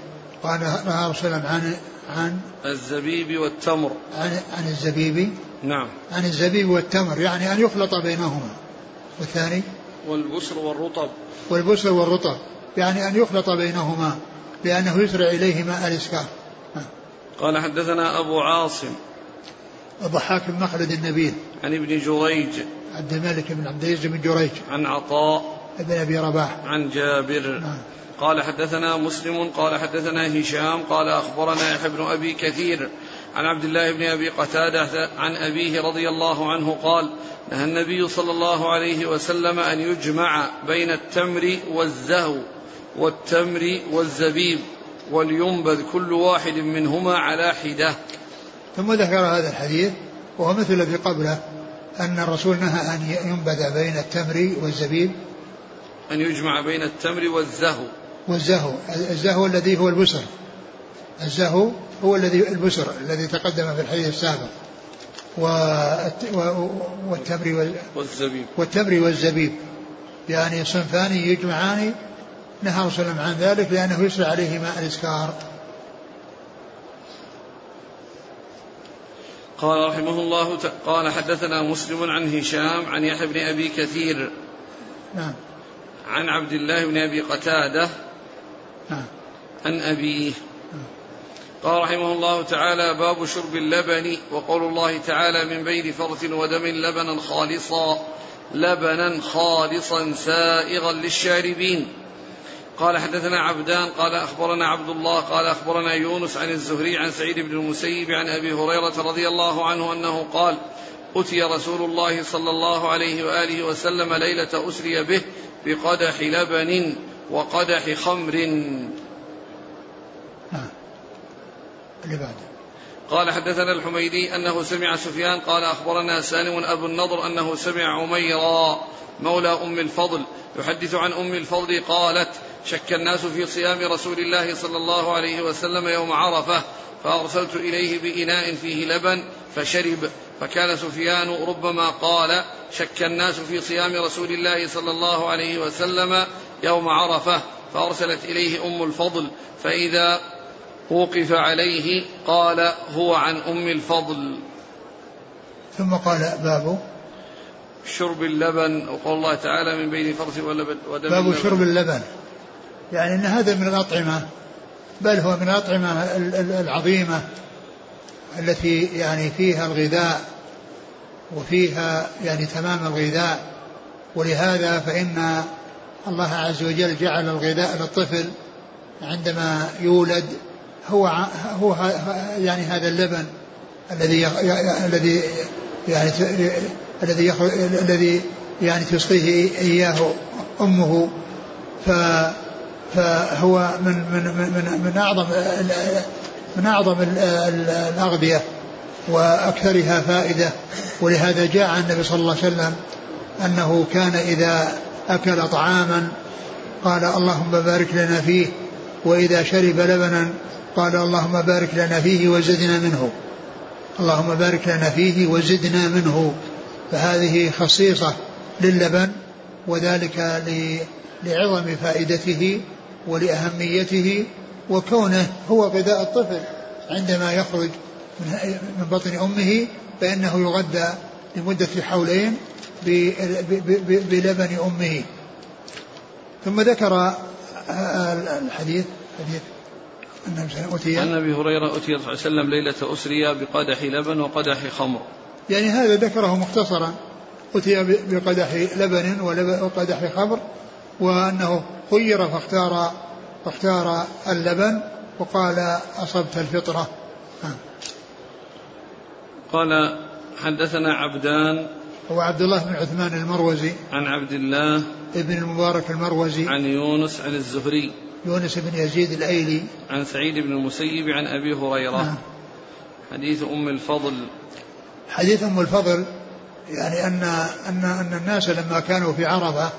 قال نهى رسول الله عن عن الزبيب والتمر. عن عن الزبيب. نعم. عن الزبيب والتمر يعني أن يخلط بينهما. والثاني؟ والبسر والرطب. والبسر والرطب يعني أن يخلط بينهما لأنه يسرع إليهما الإسكار قال حدثنا أبو عاصم. الضحاك بن مخلد النبيل. عن ابن جريج. عبد الملك بن عبد العزيز بن جريج. عن عطاء. بن أبي رباح. عن جابر. نعم. قال حدثنا مسلم قال حدثنا هشام قال أخبرنا يحيى بن أبي كثير. عن عبد الله بن أبي قتادة عن أبيه رضي الله عنه قال نهى النبي صلى الله عليه وسلم أن يجمع بين التمر والزهو والتمر والزبيب ولينبذ كل واحد منهما على حدة. ثم ذكر هذا الحديث وهو مثل الذي قبله أن الرسول نهى أن ينبذ بين التمر والزبيب. أن يجمع بين التمر والزهو. والزهو الزهو الذي هو البسر الزهو هو الذي البسر الذي تقدم في الحديث السابق. والتمر والزبيب. والتمر والزبيب. يعني صنفان يجمعان نهى رسول الله عن ذلك لأنه يسرع عليه ماء الإسكار. قال رحمه الله قال حدثنا مسلم عن هشام عن يحيى بن أبي كثير. نعم. عن عبد الله بن أبي قتادة. نعم. عن أبيه. قال رحمه الله تعالى باب شرب اللبن وقول الله تعالى من بين فرث ودم لبنا خالصا لبنا خالصا سائغا للشاربين. قال حدثنا عبدان قال أخبرنا عبد الله قال أخبرنا يونس عن الزهري عن سعيد بن المسيب عن أبي هريرة رضي الله عنه أنه قال أتي رسول الله صلى الله عليه وآله وسلم ليلة أسري به بقدح لبن وقدح خمر. اللي بعده قال حدثنا الحميدي أنه سمع سفيان قال أخبرنا سالم أبو النضر أنه سمع عميرا مولى أم الفضل يحدث عن أم الفضل قالت شك الناس في صيام رسول الله صلى الله عليه وسلم يوم عرفة فأرسلت إليه بإناء فيه لبن فشرب فكان سفيان ربما قال شك الناس في صيام رسول الله صلى الله عليه وسلم يوم عرفة فأرسلت إليه أم الفضل فإذا وقف عليه قال هو عن أم الفضل. ثم قال باب شرب اللبن وقال الله تعالى من بين فرث ولبن ودم باب اللبن. شرب اللبن. يعني أن هذا من الأطعمة بل هو من الأطعمة العظيمة التي يعني فيها الغذاء وفيها يعني تمام الغذاء. ولهذا فإن الله عز وجل جعل الغذاء للطفل عندما يولد هو هو يعني هذا اللبن الذي الذي يعني الذي الذي يعني تسقيه إياه أمه. ف فهو من من من من أعظم من أعظم الأغذية وأكثرها فائدة. ولهذا جاء عن النبي صلى الله عليه وسلم أنه كان إذا أكل طعاما قال اللهم بارك لنا فيه وإذا شرب لبنا قال اللهم بارك لنا فيه وزدنا منه. اللهم بارك لنا فيه وزدنا منه. فهذه خصيصة للبن وذلك لعظم فائدته ولأهميته وكونه هو غذاء الطفل عندما يخرج من بطن أمه فإنه يغذى لمدة حولين بلبن أمه. ثم ذكر الحديث حديث أتي عن أبي هريرة أتي صلى الله عليه وسلم ليلة أسري بقدح لبن وقدح خمر. يعني هذا ذكره مختصرا. أتي بقدح لبن وقدح خمر وأنه خير فاختار فاختار اللبن وقال أصبت الفطرة. قال حدثنا عبدان هو عبد الله بن عثمان المروزي. عن عبد الله ابن المبارك المروزي. عن يونس عن الزهري. يونس بن يزيد الأيلي. عن سعيد بن المسيب عن أبي هريرة. نعم. حديث أم الفضل. حديث أم الفضل يعني أن أن أن الناس لما كانوا في عرفة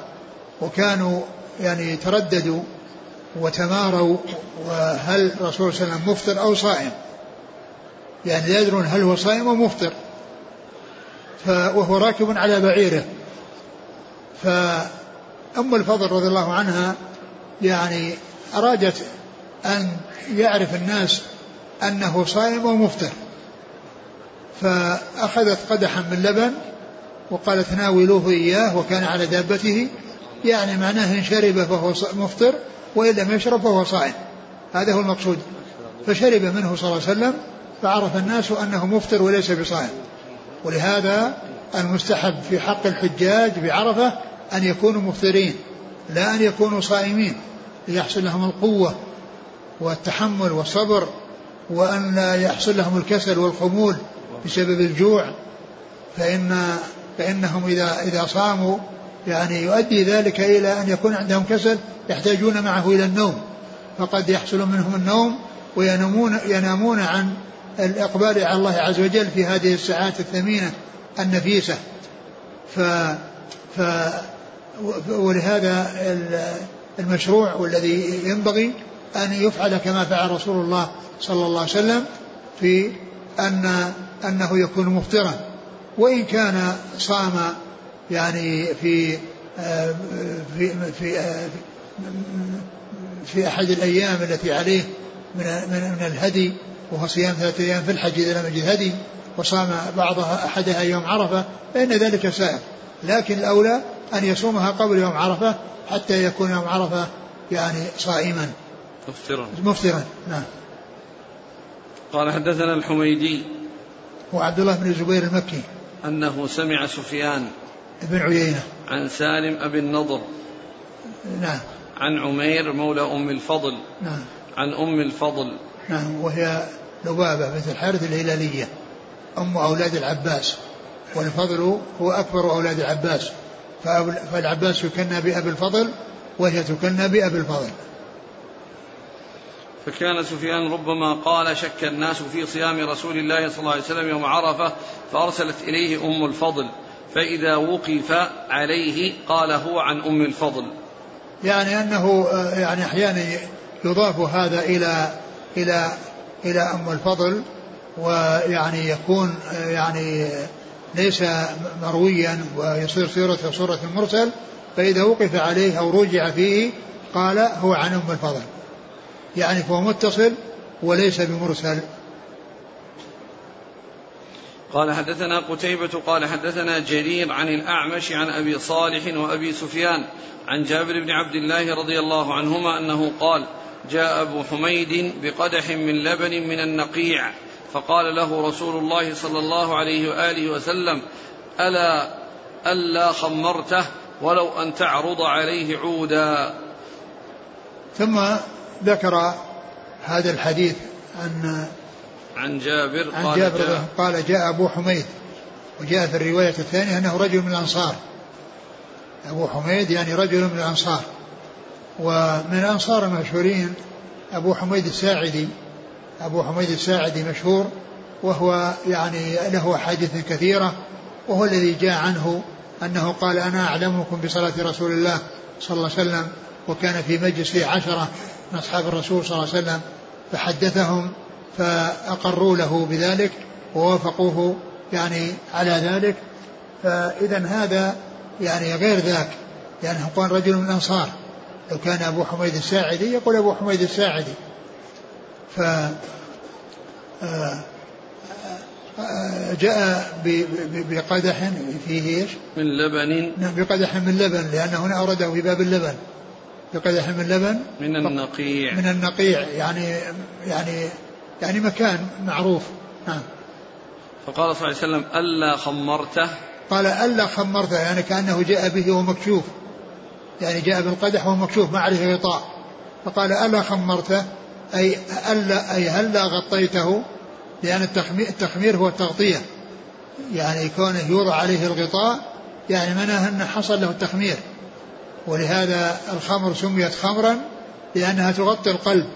وكانوا يعني ترددوا وتماروا وهل الرسول صلى الله عليه وسلم مفطر أو صائم. يعني لا يدرون هل هو صائم أو مفطر. وهو راكب على بعيره. فأم الفضل رضي الله عنها يعني أرادت أن يعرف الناس أنه صائم ومفطر. فأخذت قدحا من لبن وقالت ناولوه إياه وكان على دابته. يعني معناه إن شرب فهو مفطر وإن لم يشرب فهو صائم. هذا هو المقصود. فشرب منه صلى الله عليه وسلم فعرف الناس أنه مفطر وليس بصائم. ولهذا المستحب في حق الحجاج بعرفة أن يكونوا مفطرين لا أن يكونوا صائمين ليحصل لهم القوة والتحمل والصبر وأن لا يحصل لهم الكسل والخمول بسبب الجوع فإن فإنهم إذا إذا صاموا يعني يؤدي ذلك إلى أن يكون عندهم كسل يحتاجون معه إلى النوم فقد يحصل منهم النوم وينامون ينامون عن الإقبال على الله عز وجل في هذه الساعات الثمينة النفيسة. ف, ف ولهذا المشروع والذي ينبغي أن يفعل كما فعل رسول الله صلى الله عليه وسلم في أن أنه يكون مفطرا. وإن كان صام يعني في في في في أحد الأيام التي عليه من من الهدي وهو صيام ثلاثة أيام في الحج إذا لم يجد هدي وصام بعضها أحدها يوم عرفة فإن ذلك سائر. لكن الأولى أن يصومها قبل يوم عرفة حتى يكون يوم عرفة يعني صائما. مفطرا. مفطرا نعم. قال حدثنا الحميدي. هو عبد الله بن الزبير المكي. أنه سمع سفيان بن عيينة. عن سالم أبي النضر. نعم. عن عمير مولى أم الفضل. نعم. عن أم الفضل. نعم وهي لبابة بنت الحارث الهلالية أم أولاد العباس. والفضل هو أكبر أولاد العباس. فالعباس يكنى بأبي الفضل وهي تكنى بأبي الفضل. فكان سفيان ربما قال شك الناس في صيام رسول الله صلى الله عليه وسلم يوم عرفة فأرسلت إليه أم الفضل. فإذا وقف عليه قال هو عن أم الفضل. يعني أنه يعني أحيانا يضاف هذا إلى إلى إلى أم الفضل ويعني يكون يعني ليس مرويا ويصير صيرته صورة المرسل فإذا وقف عليه أو رجع فيه قال هو عن أم الفضل. يعني فهو متصل وليس بمرسل. قال حدثنا قتيبة قال حدثنا جرير عن الأعمش عن أبي صالح وأبي سفيان عن جابر بن عبد الله رضي الله عنهما أنه قال جاء أبو حميد بقدح من لبن من النقيع فقال له رسول الله صلى الله عليه وآله وسلم ألا ألا خمرته ولو أن تعرض عليه عودا. ثم ذكر هذا الحديث عن عن جابر عن قال جابر جاء. قال جاء أبو حميد وجاء في الرواية الثانية أنه رجل من الأنصار. أبو حميد يعني رجل من الأنصار. ومن الأنصار المشهورين أبو حميد الساعدي أبو حميد الساعدي مشهور وهو يعني له أحاديث كثيرة وهو الذي جاء عنه أنه قال أنا أعلمكم بصلاة رسول الله صلى الله عليه وسلم وكان في مجلسه عشرة من أصحاب الرسول صلى الله عليه وسلم فحدثهم فأقروا له بذلك ووافقوه يعني على ذلك. فإذا هذا يعني غير ذاك يعني قال رجل من الأنصار لو كان أبو حميد الساعدي يقول أبو حميد الساعدي. ف آه، آه، جاء بقدح فيه إيش؟ من لبن. نعم بقدح من لبن لأنه هنا أورده في باب اللبن. بقدح من لبن. من النقيع. من النقيع يعني يعني يعني مكان معروف. نعم. فقال صلى الله عليه وسلم ألا خمرته. قال ألا خمرته يعني كأنه جاء به وهو مكشوف يعني جاء بالقدح وهو مكشوف ما عليه غطاء. فقال ألا خمرته؟ أي ألا أي هلا غطيته؟ لأن التخمير هو التغطية. يعني كونه يوضع عليه الغطاء يعني معناه أن حصل له التخمير. ولهذا الخمر سميت خمرا لأنها تغطي القلب.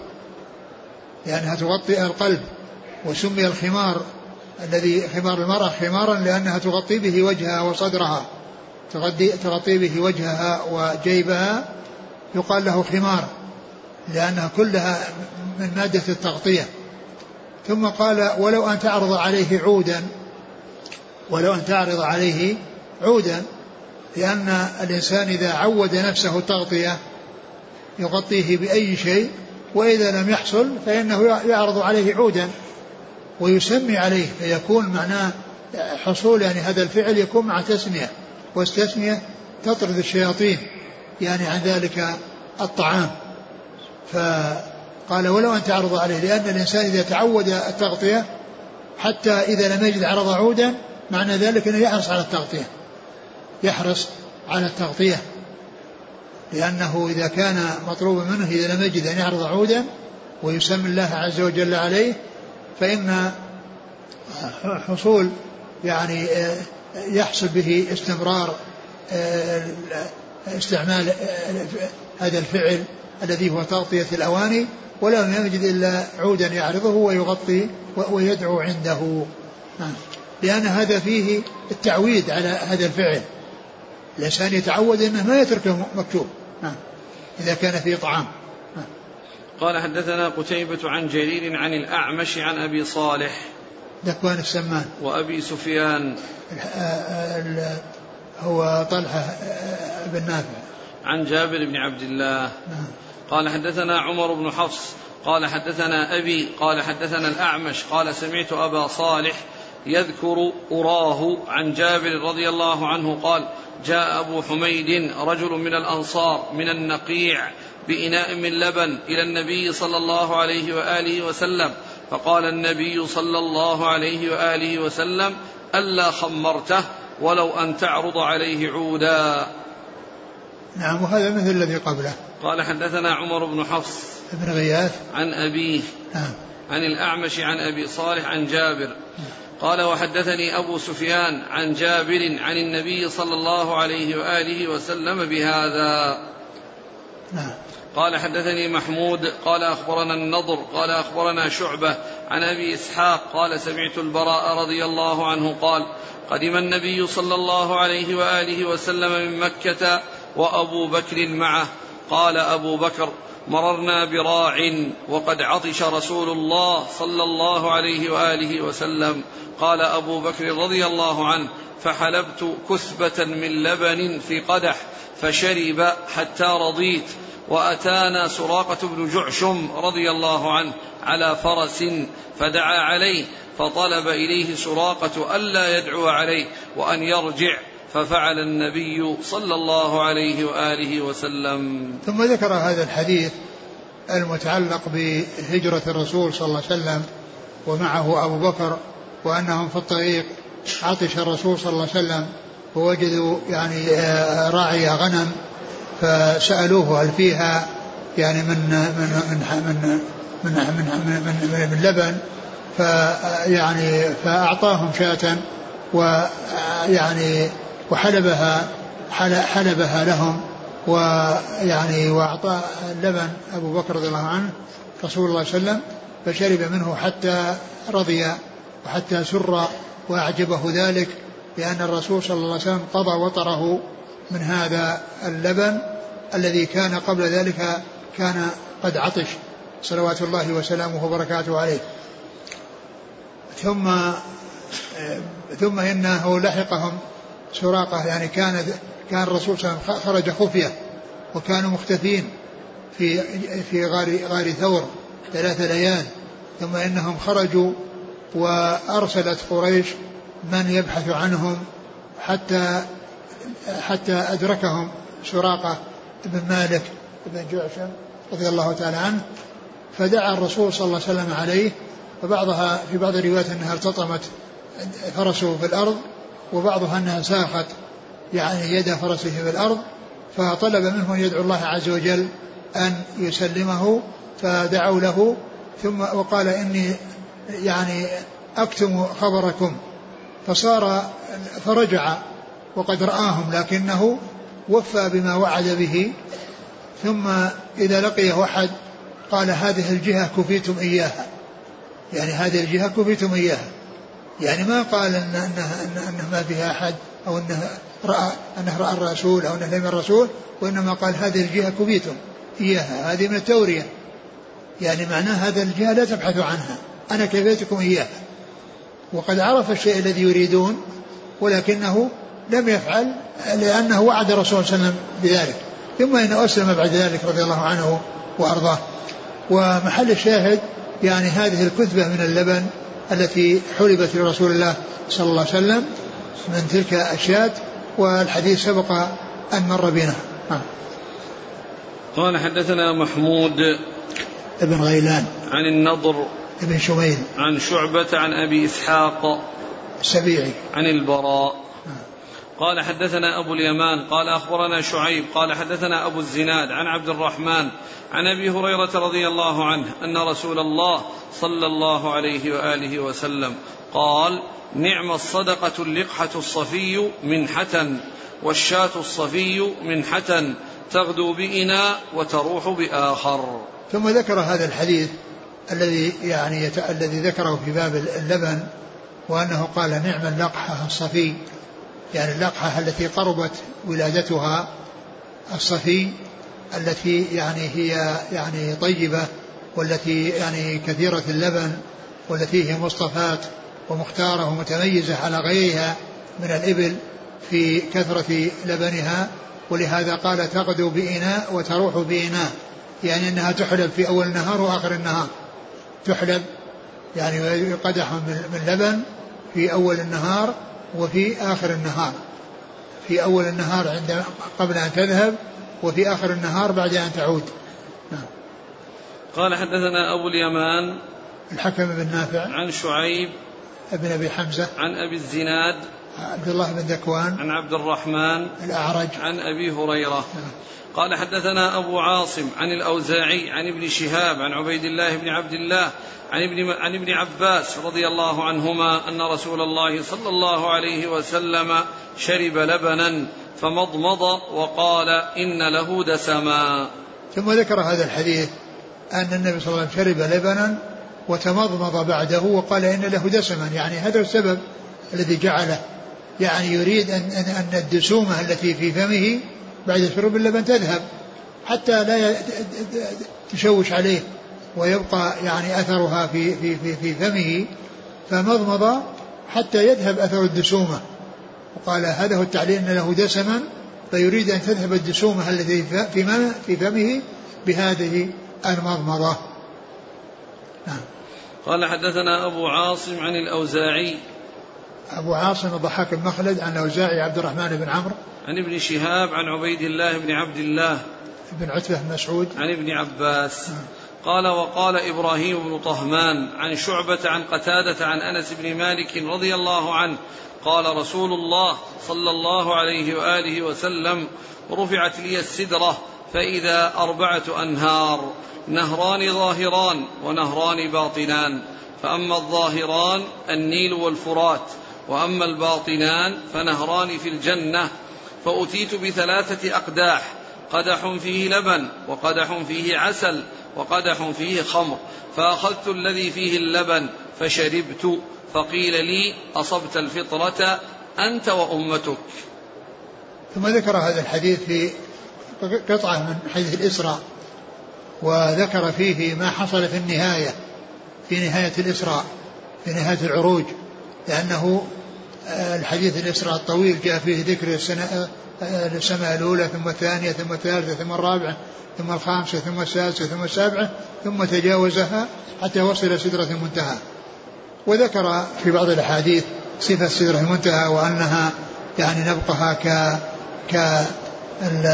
لأنها تغطي القلب. وسمي الخمار الذي خمار المرأة خمارا لأنها تغطي به وجهها وصدرها. تغطي, تغطي به وجهها وجيبها يقال له خمار لأنها كلها من مادة التغطية. ثم قال ولو أن تعرض عليه عودا ولو أن تعرض عليه عودا لأن الإنسان إذا عود نفسه التغطية يغطيه بأي شيء وإذا لم يحصل فإنه يعرض عليه عودا ويسمي عليه فيكون معناه حصول يعني هذا الفعل يكون مع تسمية. والتسمية تطرد الشياطين يعني عن ذلك الطعام. فقال ولو أن تعرض عليه لأن الإنسان إذا تعود التغطية حتى إذا لم يجد عرض عودا معنى ذلك أنه يحرص على التغطية. يحرص على التغطية. لأنه إذا كان مطلوبا منه إذا لم يجد أن يعرض عودا ويسمي الله عز وجل عليه فإن حصول يعني يحصل به استمرار استعمال هذا الفعل الذي هو تغطية الأواني ولم يجد إلا عودا يعرضه ويغطي ويدعو عنده. لأن هذا فيه التعويد على هذا الفعل. الإنسان يتعود أنه ما يتركه مكتوب. نعم. إذا كان فيه طعام. نعم. قال حدثنا قتيبة عن جرير عن الأعمش عن أبي صالح. ذكوان السمان. وأبي سفيان. هو طلحة بن نافع. عن جابر بن عبد الله. نعم. قال حدثنا عمر بن حفص. قال حدثنا أبي. قال حدثنا الأعمش. قال سمعت أبا صالح يذكر أراه عن جابر رضي الله عنه. قال جاء أبو حميد رجل من الأنصار من النقيع بإناء من لبن إلى النبي صلى الله عليه وآله وسلم. فقال النبي صلى الله عليه وآله وسلم ألا خمرته ولو أن تعرض عليه عودا. نعم وهذا مثل الذي قبله. قال حدثنا عمر بن حفص بن غياث. عن أبيه. نعم. عن الأعمش عن أبي صالح عن جابر. قال وحدثني أبو سفيان عن جابر عن النبي صلى الله عليه وآله وسلم بهذا. نعم. قال حدثني محمود قال أخبرنا النضر قال أخبرنا شعبة عن أبي إسحاق قال سمعت البراء رضي الله عنه قال قدم النبي صلى الله عليه وآله وسلم من مكة وأبو بكر معه. قال أبو بكر مررنا براع وقد عطش رسول الله صلى الله عليه وآله وسلم. قال أبو بكر رضي الله عنه فحلبت كثبة من لبن في قدح فشرب حتى رضيت. وأتانا سراقة بن جعشم رضي الله عنه على فرس فدعا عليه فطلب إليه سراقة ألا يدعو عليه وأن يرجع ففعل النبي صلى الله عليه وآله وسلم. ثم ذكر هذا الحديث المتعلق بهجرة الرسول صلى الله عليه وسلم ومعه أبو بكر وأنهم في الطريق عطش الرسول صلى الله عليه وسلم ووجدوا يعني آه، راعي غنم فسألوه هل فيها يعني من من من من من, من, من, من, لبن فيعني فأعطاهم شاة ويعني وحلبها حلبها لهم ويعني وأعطى اللبن أبو بكر رضي الله عنه رسول الله صلى الله عليه وسلم فشرب منه حتى رضي وحتى سر وأعجبه ذلك لأن الرسول صلى الله عليه وسلم قضى وطره من هذا اللبن الذي كان قبل ذلك كان قد عطش. صلوات الله وسلامه وبركاته عليه. ثم ثم انه لحقهم سراقة يعني كان كان الرسول صلى الله عليه وسلم خرج خفية وكانوا مختفين في في غار غار ثور ثلاث ليال. ثم إنهم خرجوا وأرسلت قريش من يبحث عنهم حتى حتى أدركهم سراقه بن مالك بن جعشم رضي الله تعالى عنه فدعا الرسول صلى الله عليه وسلم عليه وبعضها في بعض الروايات أنها التطمت فرسه في الأرض وبعضها أنها ساخت يعني يد فرسه في الأرض فطلب منه أن يدعو الله عز وجل أن يسلمه فدعوا له ثم وقال إني يعني أكتم خبركم فصار فرجع وقد رآهم لكنه وفى بما وعد به. ثم إذا لقيه احد قال هذه الجهة كفيتم إياها. يعني هذه الجهة كفيتم إياها. يعني ما قال إن أنه, أنه ما فيها أحد أو أنه رأى أنه رأى الرسول أو أنه لم الرسول وإنما قال هذه الجهة كفيتم إياها. هذه من التورية. يعني معناه هذه الجهة لا تبحثوا عنها. أنا كفيتكم إياها. وقد عرف الشيء الذي يريدون ولكنه لم يفعل لأنه وعد الرسول صلى الله عليه وسلم بذلك. ثم إنه أسلم بعد ذلك رضي الله عنه وأرضاه. ومحل الشاهد يعني هذه الكثبة من اللبن التي حلبت لرسول الله صلى الله عليه وسلم من تلك الشاة والحديث سبق أن مر بنا. نعم. قال حدثنا محمود ابن غيلان. عن النضر ابن شميل. عن شعبة عن أبي إسحاق السبيعي. عن البراء. قال حدثنا أبو اليمان قال أخبرنا شعيب قال حدثنا أبو الزناد عن عبد الرحمن عن أبي هريرة رضي الله عنه أن رسول الله صلى الله عليه وآله وسلم قال نعم الصدقة اللقحة الصفي منحة والشاة الصفي منحة تغدو بإناء وتروح بآخر ثم ذكر هذا الحديث الذي يعني. الذي ذكره في باب اللبن وأنه قال نعم اللقحة الصفي يعني اللقحة التي قربت ولادتها الصفي التي يعني هي يعني طيبة والتي يعني كثيرة اللبن والتي هي مصطفاة ومختارة ومتميزة على غيرها من الإبل في كثرة لبنها ولهذا قال تغدو بإناء وتروح بإناء يعني أنها تحلب في أول النهار وآخر النهار. تحلب يعني قدح من لبن في أول النهار وفي آخر النهار في أول النهار عند قبل أن تذهب وفي آخر النهار بعد أن تعود نعم. قال حدثنا أبو اليمان الحكم بن نافع عن شعيب ابن أبي حمزة عن أبي الزناد عبد الله بن ذكوان عن عبد الرحمن الأعرج عن أبي هريرة نعم. قال حدثنا أبو عاصم عن الأوزاعي عن ابن شهاب عن عبيد الله بن عبد الله عن ابن عن ابن عباس رضي الله عنهما أن رسول الله صلى الله عليه وسلم شرب لبنا فمضمض وقال إن له دسما. ثم ذكر هذا الحديث أن النبي صلى الله عليه وسلم شرب لبنا وتمضمض بعده وقال إن له دسما. يعني هذا السبب الذي جعله. يعني يريد ان ان, أن الدسومة التي في فمه بعد شرب اللبن تذهب حتى لا تشوش عليه. ويبقى يعني أثرها في, في, في, في فمه فمضمض حتى يذهب أثر الدسومة. وقال هذا هو التعليل أن له دسما فيريد أن تذهب الدسومة التي في في فمه بهذه المضمضة. نعم. قال حدثنا أبو عاصم عن الأوزاعي. أبو عاصم الضحاك بن مخلد عن الأوزاعي عبد الرحمن بن عمرو. عن ابن شهاب عن عبيد الله بن عبد الله. بن عتبة بن مسعود. عن ابن عباس. قال وقال إبراهيم بن طهمان عن شعبة عن قتادة عن أنس بن مالك رضي الله عنه قال رسول الله صلى الله عليه وآله وسلم رفعت لي السدرة فإذا أربعة أنهار نهران ظاهران ونهران باطنان فأما الظاهران النيل والفرات وأما الباطنان فنهران في الجنة فأتيت بثلاثة أقداح قدح فيه لبن وقدح فيه عسل وقدح فيه خمر فأخذت الذي فيه اللبن فشربت فقيل لي أصبت الفطرة أنت وأمتك. ثم ذكر هذا الحديث في قطعة من حديث الإسراء وذكر فيه ما حصل في النهاية في نهاية الإسراء في نهاية العروج لأنه آه، الحديث الإسراء الطويل جاء فيه ذكر السنة السماء الأولى ثم الثانية ثم الثالثة ثم الرابعة ثم الخامسة ثم السادسة ثم السابعة ثم تجاوزها حتى وصل سدرة المنتهى. وذكر في بعض الأحاديث صفة سدرة المنتهى وأنها يعني نبقها ك ك أن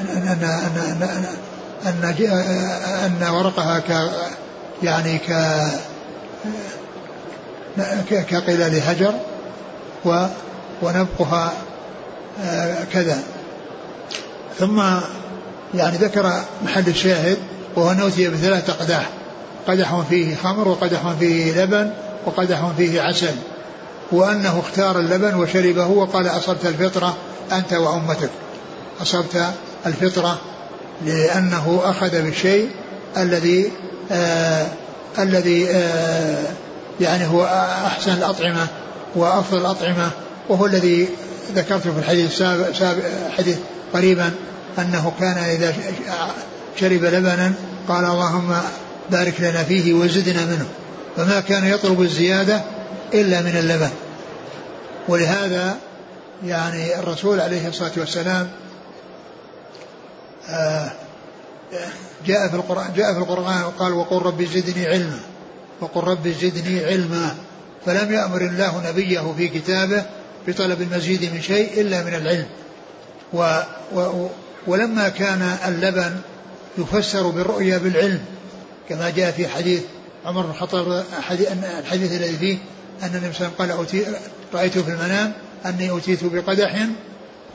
أن أن أن, أن ورقها ك يعني ك كقلال هجر و ونبقها كذا. ثم يعني ذكر محل الشاهد وهو أنه أتي بثلاثة أقداح قدح فيه خمر وقدح فيه لبن وقدح فيه عسل. وأنه اختار اللبن وشربه وقال أصبت الفطرة أنت وأمتك. أصبت الفطرة لأنه أخذ بالشيء الذي آه الذي آه يعني هو أحسن الأطعمة وأفضل الأطعمة وهو الذي ذكرته في الحديث السابق حديث قريبا أنه كان إذا شرب لبنا قال اللهم بارك لنا فيه وزدنا منه فما كان يطلب الزيادة إلا من اللبن. ولهذا يعني الرسول عليه الصلاة والسلام آه، جاء في القرآن جاء في القرآن وقال وقل رب زدني علما وقل رب زدني علما فلم يأمر الله نبيه في كتابه بطلب المزيد من شيء إلا من العلم. و و ولما كان اللبن يفسر بالرؤيا بالعلم كما جاء في حديث عمر بن الخطاب الحديث الذي فيه أن النبي صلى الله عليه وسلم قال رأيت في المنام أني أتيت بقدح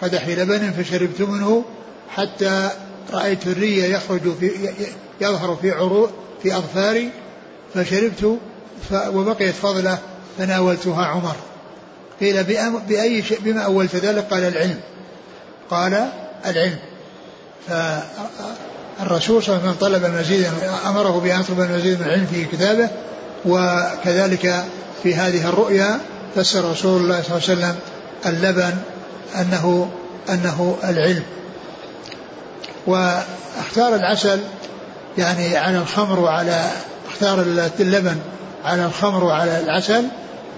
قدح لبن فشربت منه حتى رأيت الري يخرج في يظهر في عروق في أظفاري فشربت وبقيت فضلة فناولتها عمر. قيل بأي شيء بما أولت ذلك قال العلم. قال العلم. فالرسول صلى الله عليه وسلم طلب المزيد أمره بأن يطلب المزيد من العلم في كتابه وكذلك في هذه الرؤيا فسر رسول الله صلى الله عليه وسلم اللبن أنه أنه العلم. واختار العسل يعني على الخمر وعلى اختار اللبن على الخمر وعلى العسل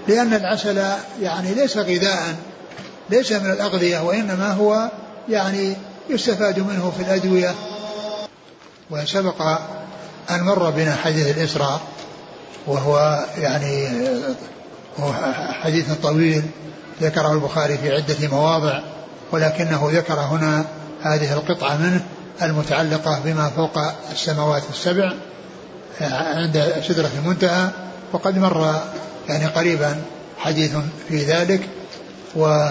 لأن العسل يعني ليس غذاء ليس من الأغذية وإنما هو يعني يستفاد منه في الأدوية. وسبق أن مر بنا حديث الإسراء وهو يعني هو حديث طويل ذكره البخاري في عدة مواضع ولكنه ذكر هنا هذه القطعة منه المتعلقة بما فوق السماوات السبع عند سدرة المنتهى وقد مر يعني قريبا حديث في ذلك و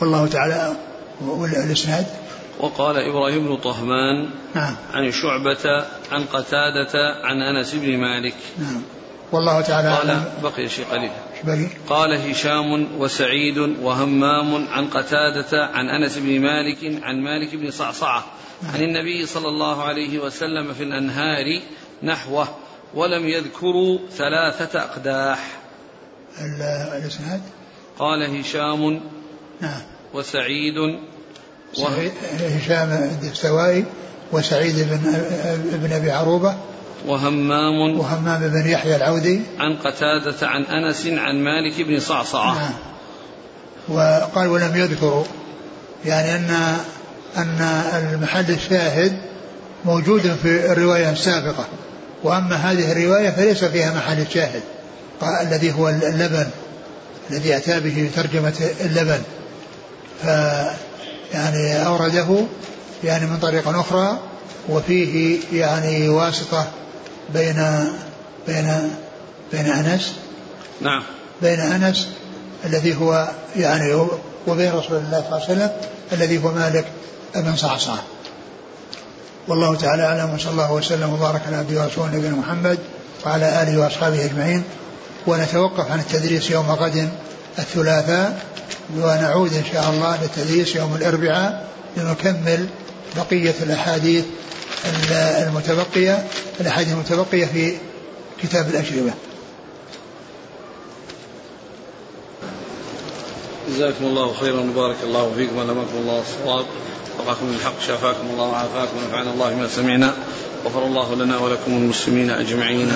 والله تعالى والإسناد. وقال إبراهيم بن طهمان نعم. عن شعبة عن قتادة عن أنس بن مالك. نعم. والله تعالى قال بقي شيء قليل بقي؟ قال هشام وسعيد وهمام عن قتادة عن أنس بن مالك عن مالك بن صعصعة. نعم. عن النبي صلى الله عليه وسلم في الأنهار نحوه. ولم يذكروا ثلاثة أقداح. الإسناد؟ قال هشام نعم. وسعيد و... هشام الدستوائي وسعيد بن ابن أبي عروبة وهمام وهمام بن يحيى العودي. عن قتادة عن أنس عن مالك بن صعصعة. نعم. وقال ولم يذكروا. يعني أن أن المحل الشاهد موجود في الرواية السابقة. وأما هذه الرواية فليس فيها محل الشاهد الذي هو اللبن الذي أتى به في ترجمة اللبن. ف يعني أورده يعني من طريق أخرى وفيه يعني واسطة بين بين بين أنس. نعم. بين أنس الذي هو يعني وبين رسول الله صلى الله عليه وسلم الذي هو مالك بن صعصع. والله تعالى أعلم وصلى الله وسلم وبارك على عبده ورسوله نبينا محمد وعلى آله وأصحابه أجمعين ونتوقف عن التدريس يوم غد الثلاثاء ونعود إن شاء الله للتدريس يوم الأربعاء لنكمل بقية الأحاديث المتبقية الأحاديث المتبقية في كتاب الأشربة. جزاكم الله خيرا وبارك الله فيكم ولمكم الله الصواب وقاكم الحق شافاكم الله وعافاكم ونفعنا الله ما سمعنا غفر الله لنا ولكم المسلمين أجمعين.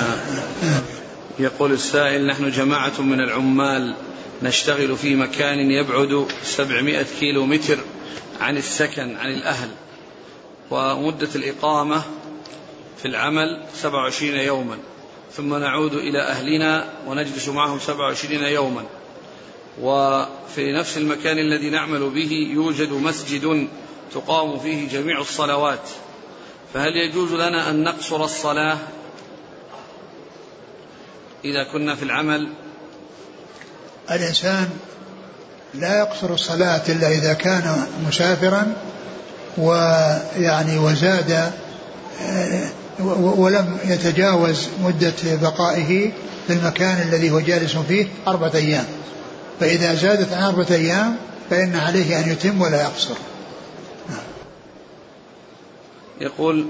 يقول السائل نحن جماعة من العمال نشتغل في مكان يبعد 700 كيلو متر عن السكن عن الأهل. ومدة الإقامة في العمل 27 يوما. ثم نعود إلى أهلنا ونجلس معهم 27 يوما. وفي نفس المكان الذي نعمل به يوجد مسجد تقام فيه جميع الصلوات فهل يجوز لنا أن نقصر الصلاة إذا كنا في العمل؟ الإنسان لا يقصر الصلاة إلا إذا كان مسافرا ويعني وزاد ولم يتجاوز مدة بقائه في المكان الذي هو جالس فيه أربعة أيام. فإذا زادت عن أربعة أيام فإن عليه أن يتم ولا يقصر. يقول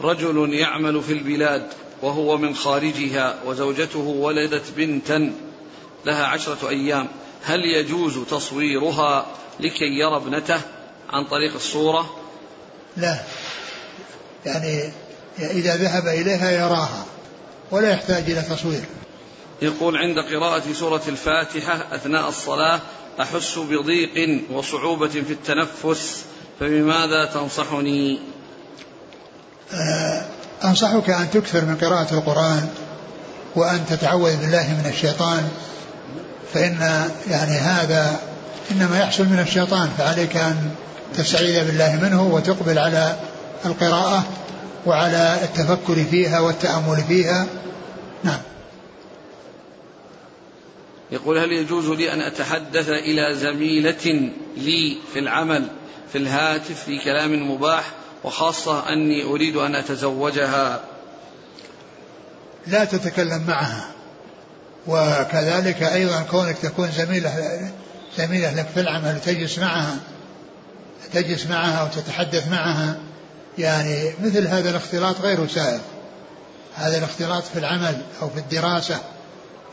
رجل يعمل في البلاد وهو من خارجها وزوجته ولدت بنتا لها عشرة أيام هل يجوز تصويرها لكي يرى ابنته عن طريق الصورة؟ لا. يعني إذا ذهب إليها يراها ولا يحتاج إلى تصوير. يقول عند قراءة سورة الفاتحة أثناء الصلاة أحس بضيق وصعوبة في التنفس فبماذا تنصحني؟ آه أنصحك أن تكثر من قراءة القرآن وأن تتعوذ بالله من الشيطان فإن يعني هذا إنما يحصل من الشيطان فعليك أن تستعيذ بالله منه وتقبل على القراءة وعلى التفكر فيها والتأمل فيها. نعم. يقول هل يجوز لي أن أتحدث إلى زميلة لي في العمل؟ في الهاتف في كلام مباح وخاصة أني أريد أن أتزوجها. لا تتكلم معها. وكذلك أيضا كونك تكون زميلة زميلة لك في العمل وتجلس معها تجلس معها وتتحدث معها. يعني مثل هذا الاختلاط غير سائغ هذا الاختلاط في العمل أو في الدراسة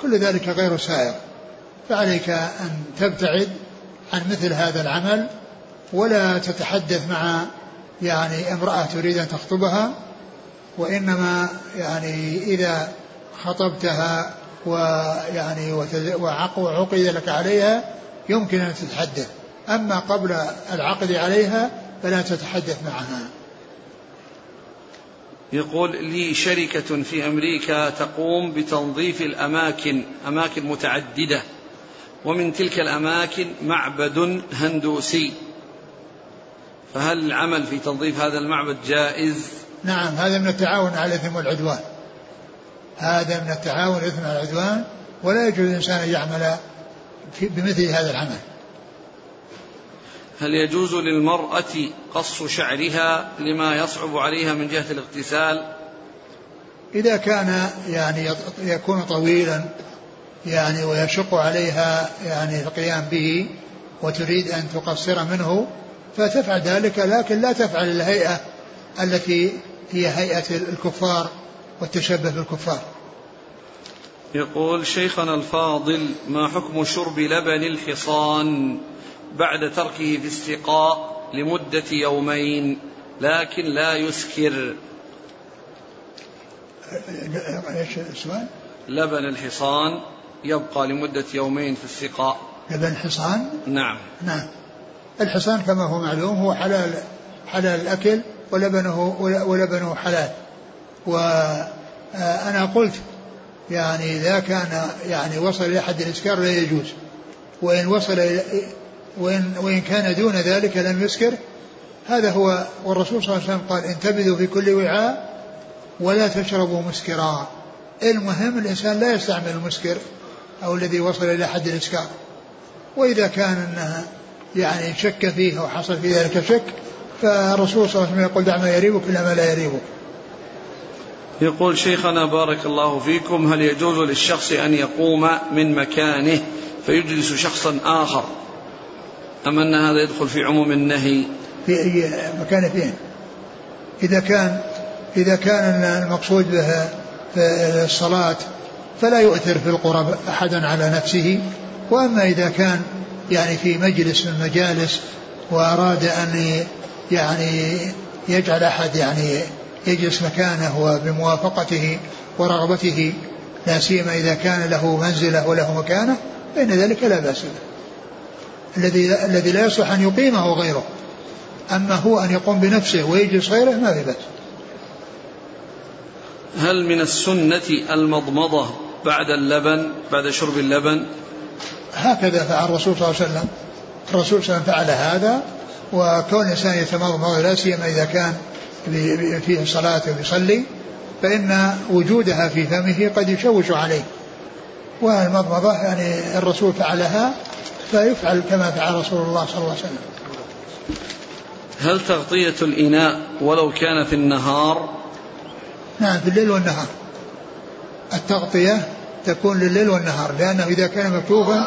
كل ذلك غير سائغ فعليك أن تبتعد عن مثل هذا العمل ولا تتحدث مع يعني امرأة تريد أن تخطبها وإنما يعني إذا خطبتها ويعني وعقد لك عليها يمكن أن تتحدث. أما قبل العقد عليها فلا تتحدث معها. يقول لي شركة في أمريكا تقوم بتنظيف الأماكن أماكن متعددة ومن تلك الأماكن معبد هندوسي. فهل العمل في تنظيف هذا المعبد جائز؟ نعم هذا من التعاون على الإثم والعدوان. هذا من التعاون الإثم والعدوان ولا يجوز الإنسان أن يعمل بمثل هذا العمل. هل يجوز للمرأة قص شعرها لما يصعب عليها من جهة الاغتسال؟ إذا كان يعني يكون طويلا يعني ويشق عليها يعني القيام به وتريد أن تقصر منه فتفعل ذلك لكن لا تفعل الهيئة التي هي هيئة الكفار والتشبه بالكفار. يقول شيخنا الفاضل ما حكم شرب لبن الحصان بعد تركه في استقاء لمدة يومين لكن لا يسكر؟ إيش؟ لبن الحصان يبقى لمدة يومين في السقاء لبن الحصان؟ نعم. نعم. الحصان كما هو معلوم هو حلال حلال الأكل ولبنه ولبنه حلال. وأنا قلت يعني إذا كان يعني وصل إلى حد الإسكار لا يجوز. وإن وصل وإن, وإن كان دون ذلك لم يسكر. هذا هو والرسول صلى الله عليه وسلم قال انتبذوا في كل وعاء ولا تشربوا مسكرا. المهم الإنسان لا يستعمل المسكر أو الذي وصل إلى حد الإسكار. وإذا كان أنها يعني شك فيه أو حصل في ذلك شك فالرسول صلى الله عليه وسلم يقول دع ما يريبك إلا ما لا يريبك. يقول شيخنا بارك الله فيكم هل يجوز للشخص أن يقوم من مكانه فيجلس شخصا آخر؟ أم أن هذا يدخل في عموم النهي؟ في أي مكان فين إذا كان إذا كان المقصود به الصلاة فلا يؤثر في القرب أحدا على نفسه وأما إذا كان يعني في مجلس من مجالس وأراد أن يعني يجعل أحد يعني يجلس مكانه وبموافقته ورغبته. لا سيما إذا كان له منزلة وله مكانة فإن ذلك لا بأس به. الذي الذي لا يصلح أن يقيمه غيره. أما هو أن يقوم بنفسه ويجلس غيره ما في بأس. هل من السنة المضمضة بعد اللبن بعد شرب اللبن هكذا فعل الرسول صلى الله عليه وسلم. الرسول صلى الله عليه وسلم فعل هذا وكون الإنسان يتمضمض لا سيما إذا كان فيه صلاة ويصلي فإن وجودها في فمه قد يشوش عليه. والمضمضة يعني الرسول فعلها فيفعل كما فعل رسول الله صلى الله عليه وسلم. هل تغطية الإناء ولو كان في النهار؟ نعم في الليل والنهار. التغطية تكون لليل والنهار لأنه إذا كان مكتوفا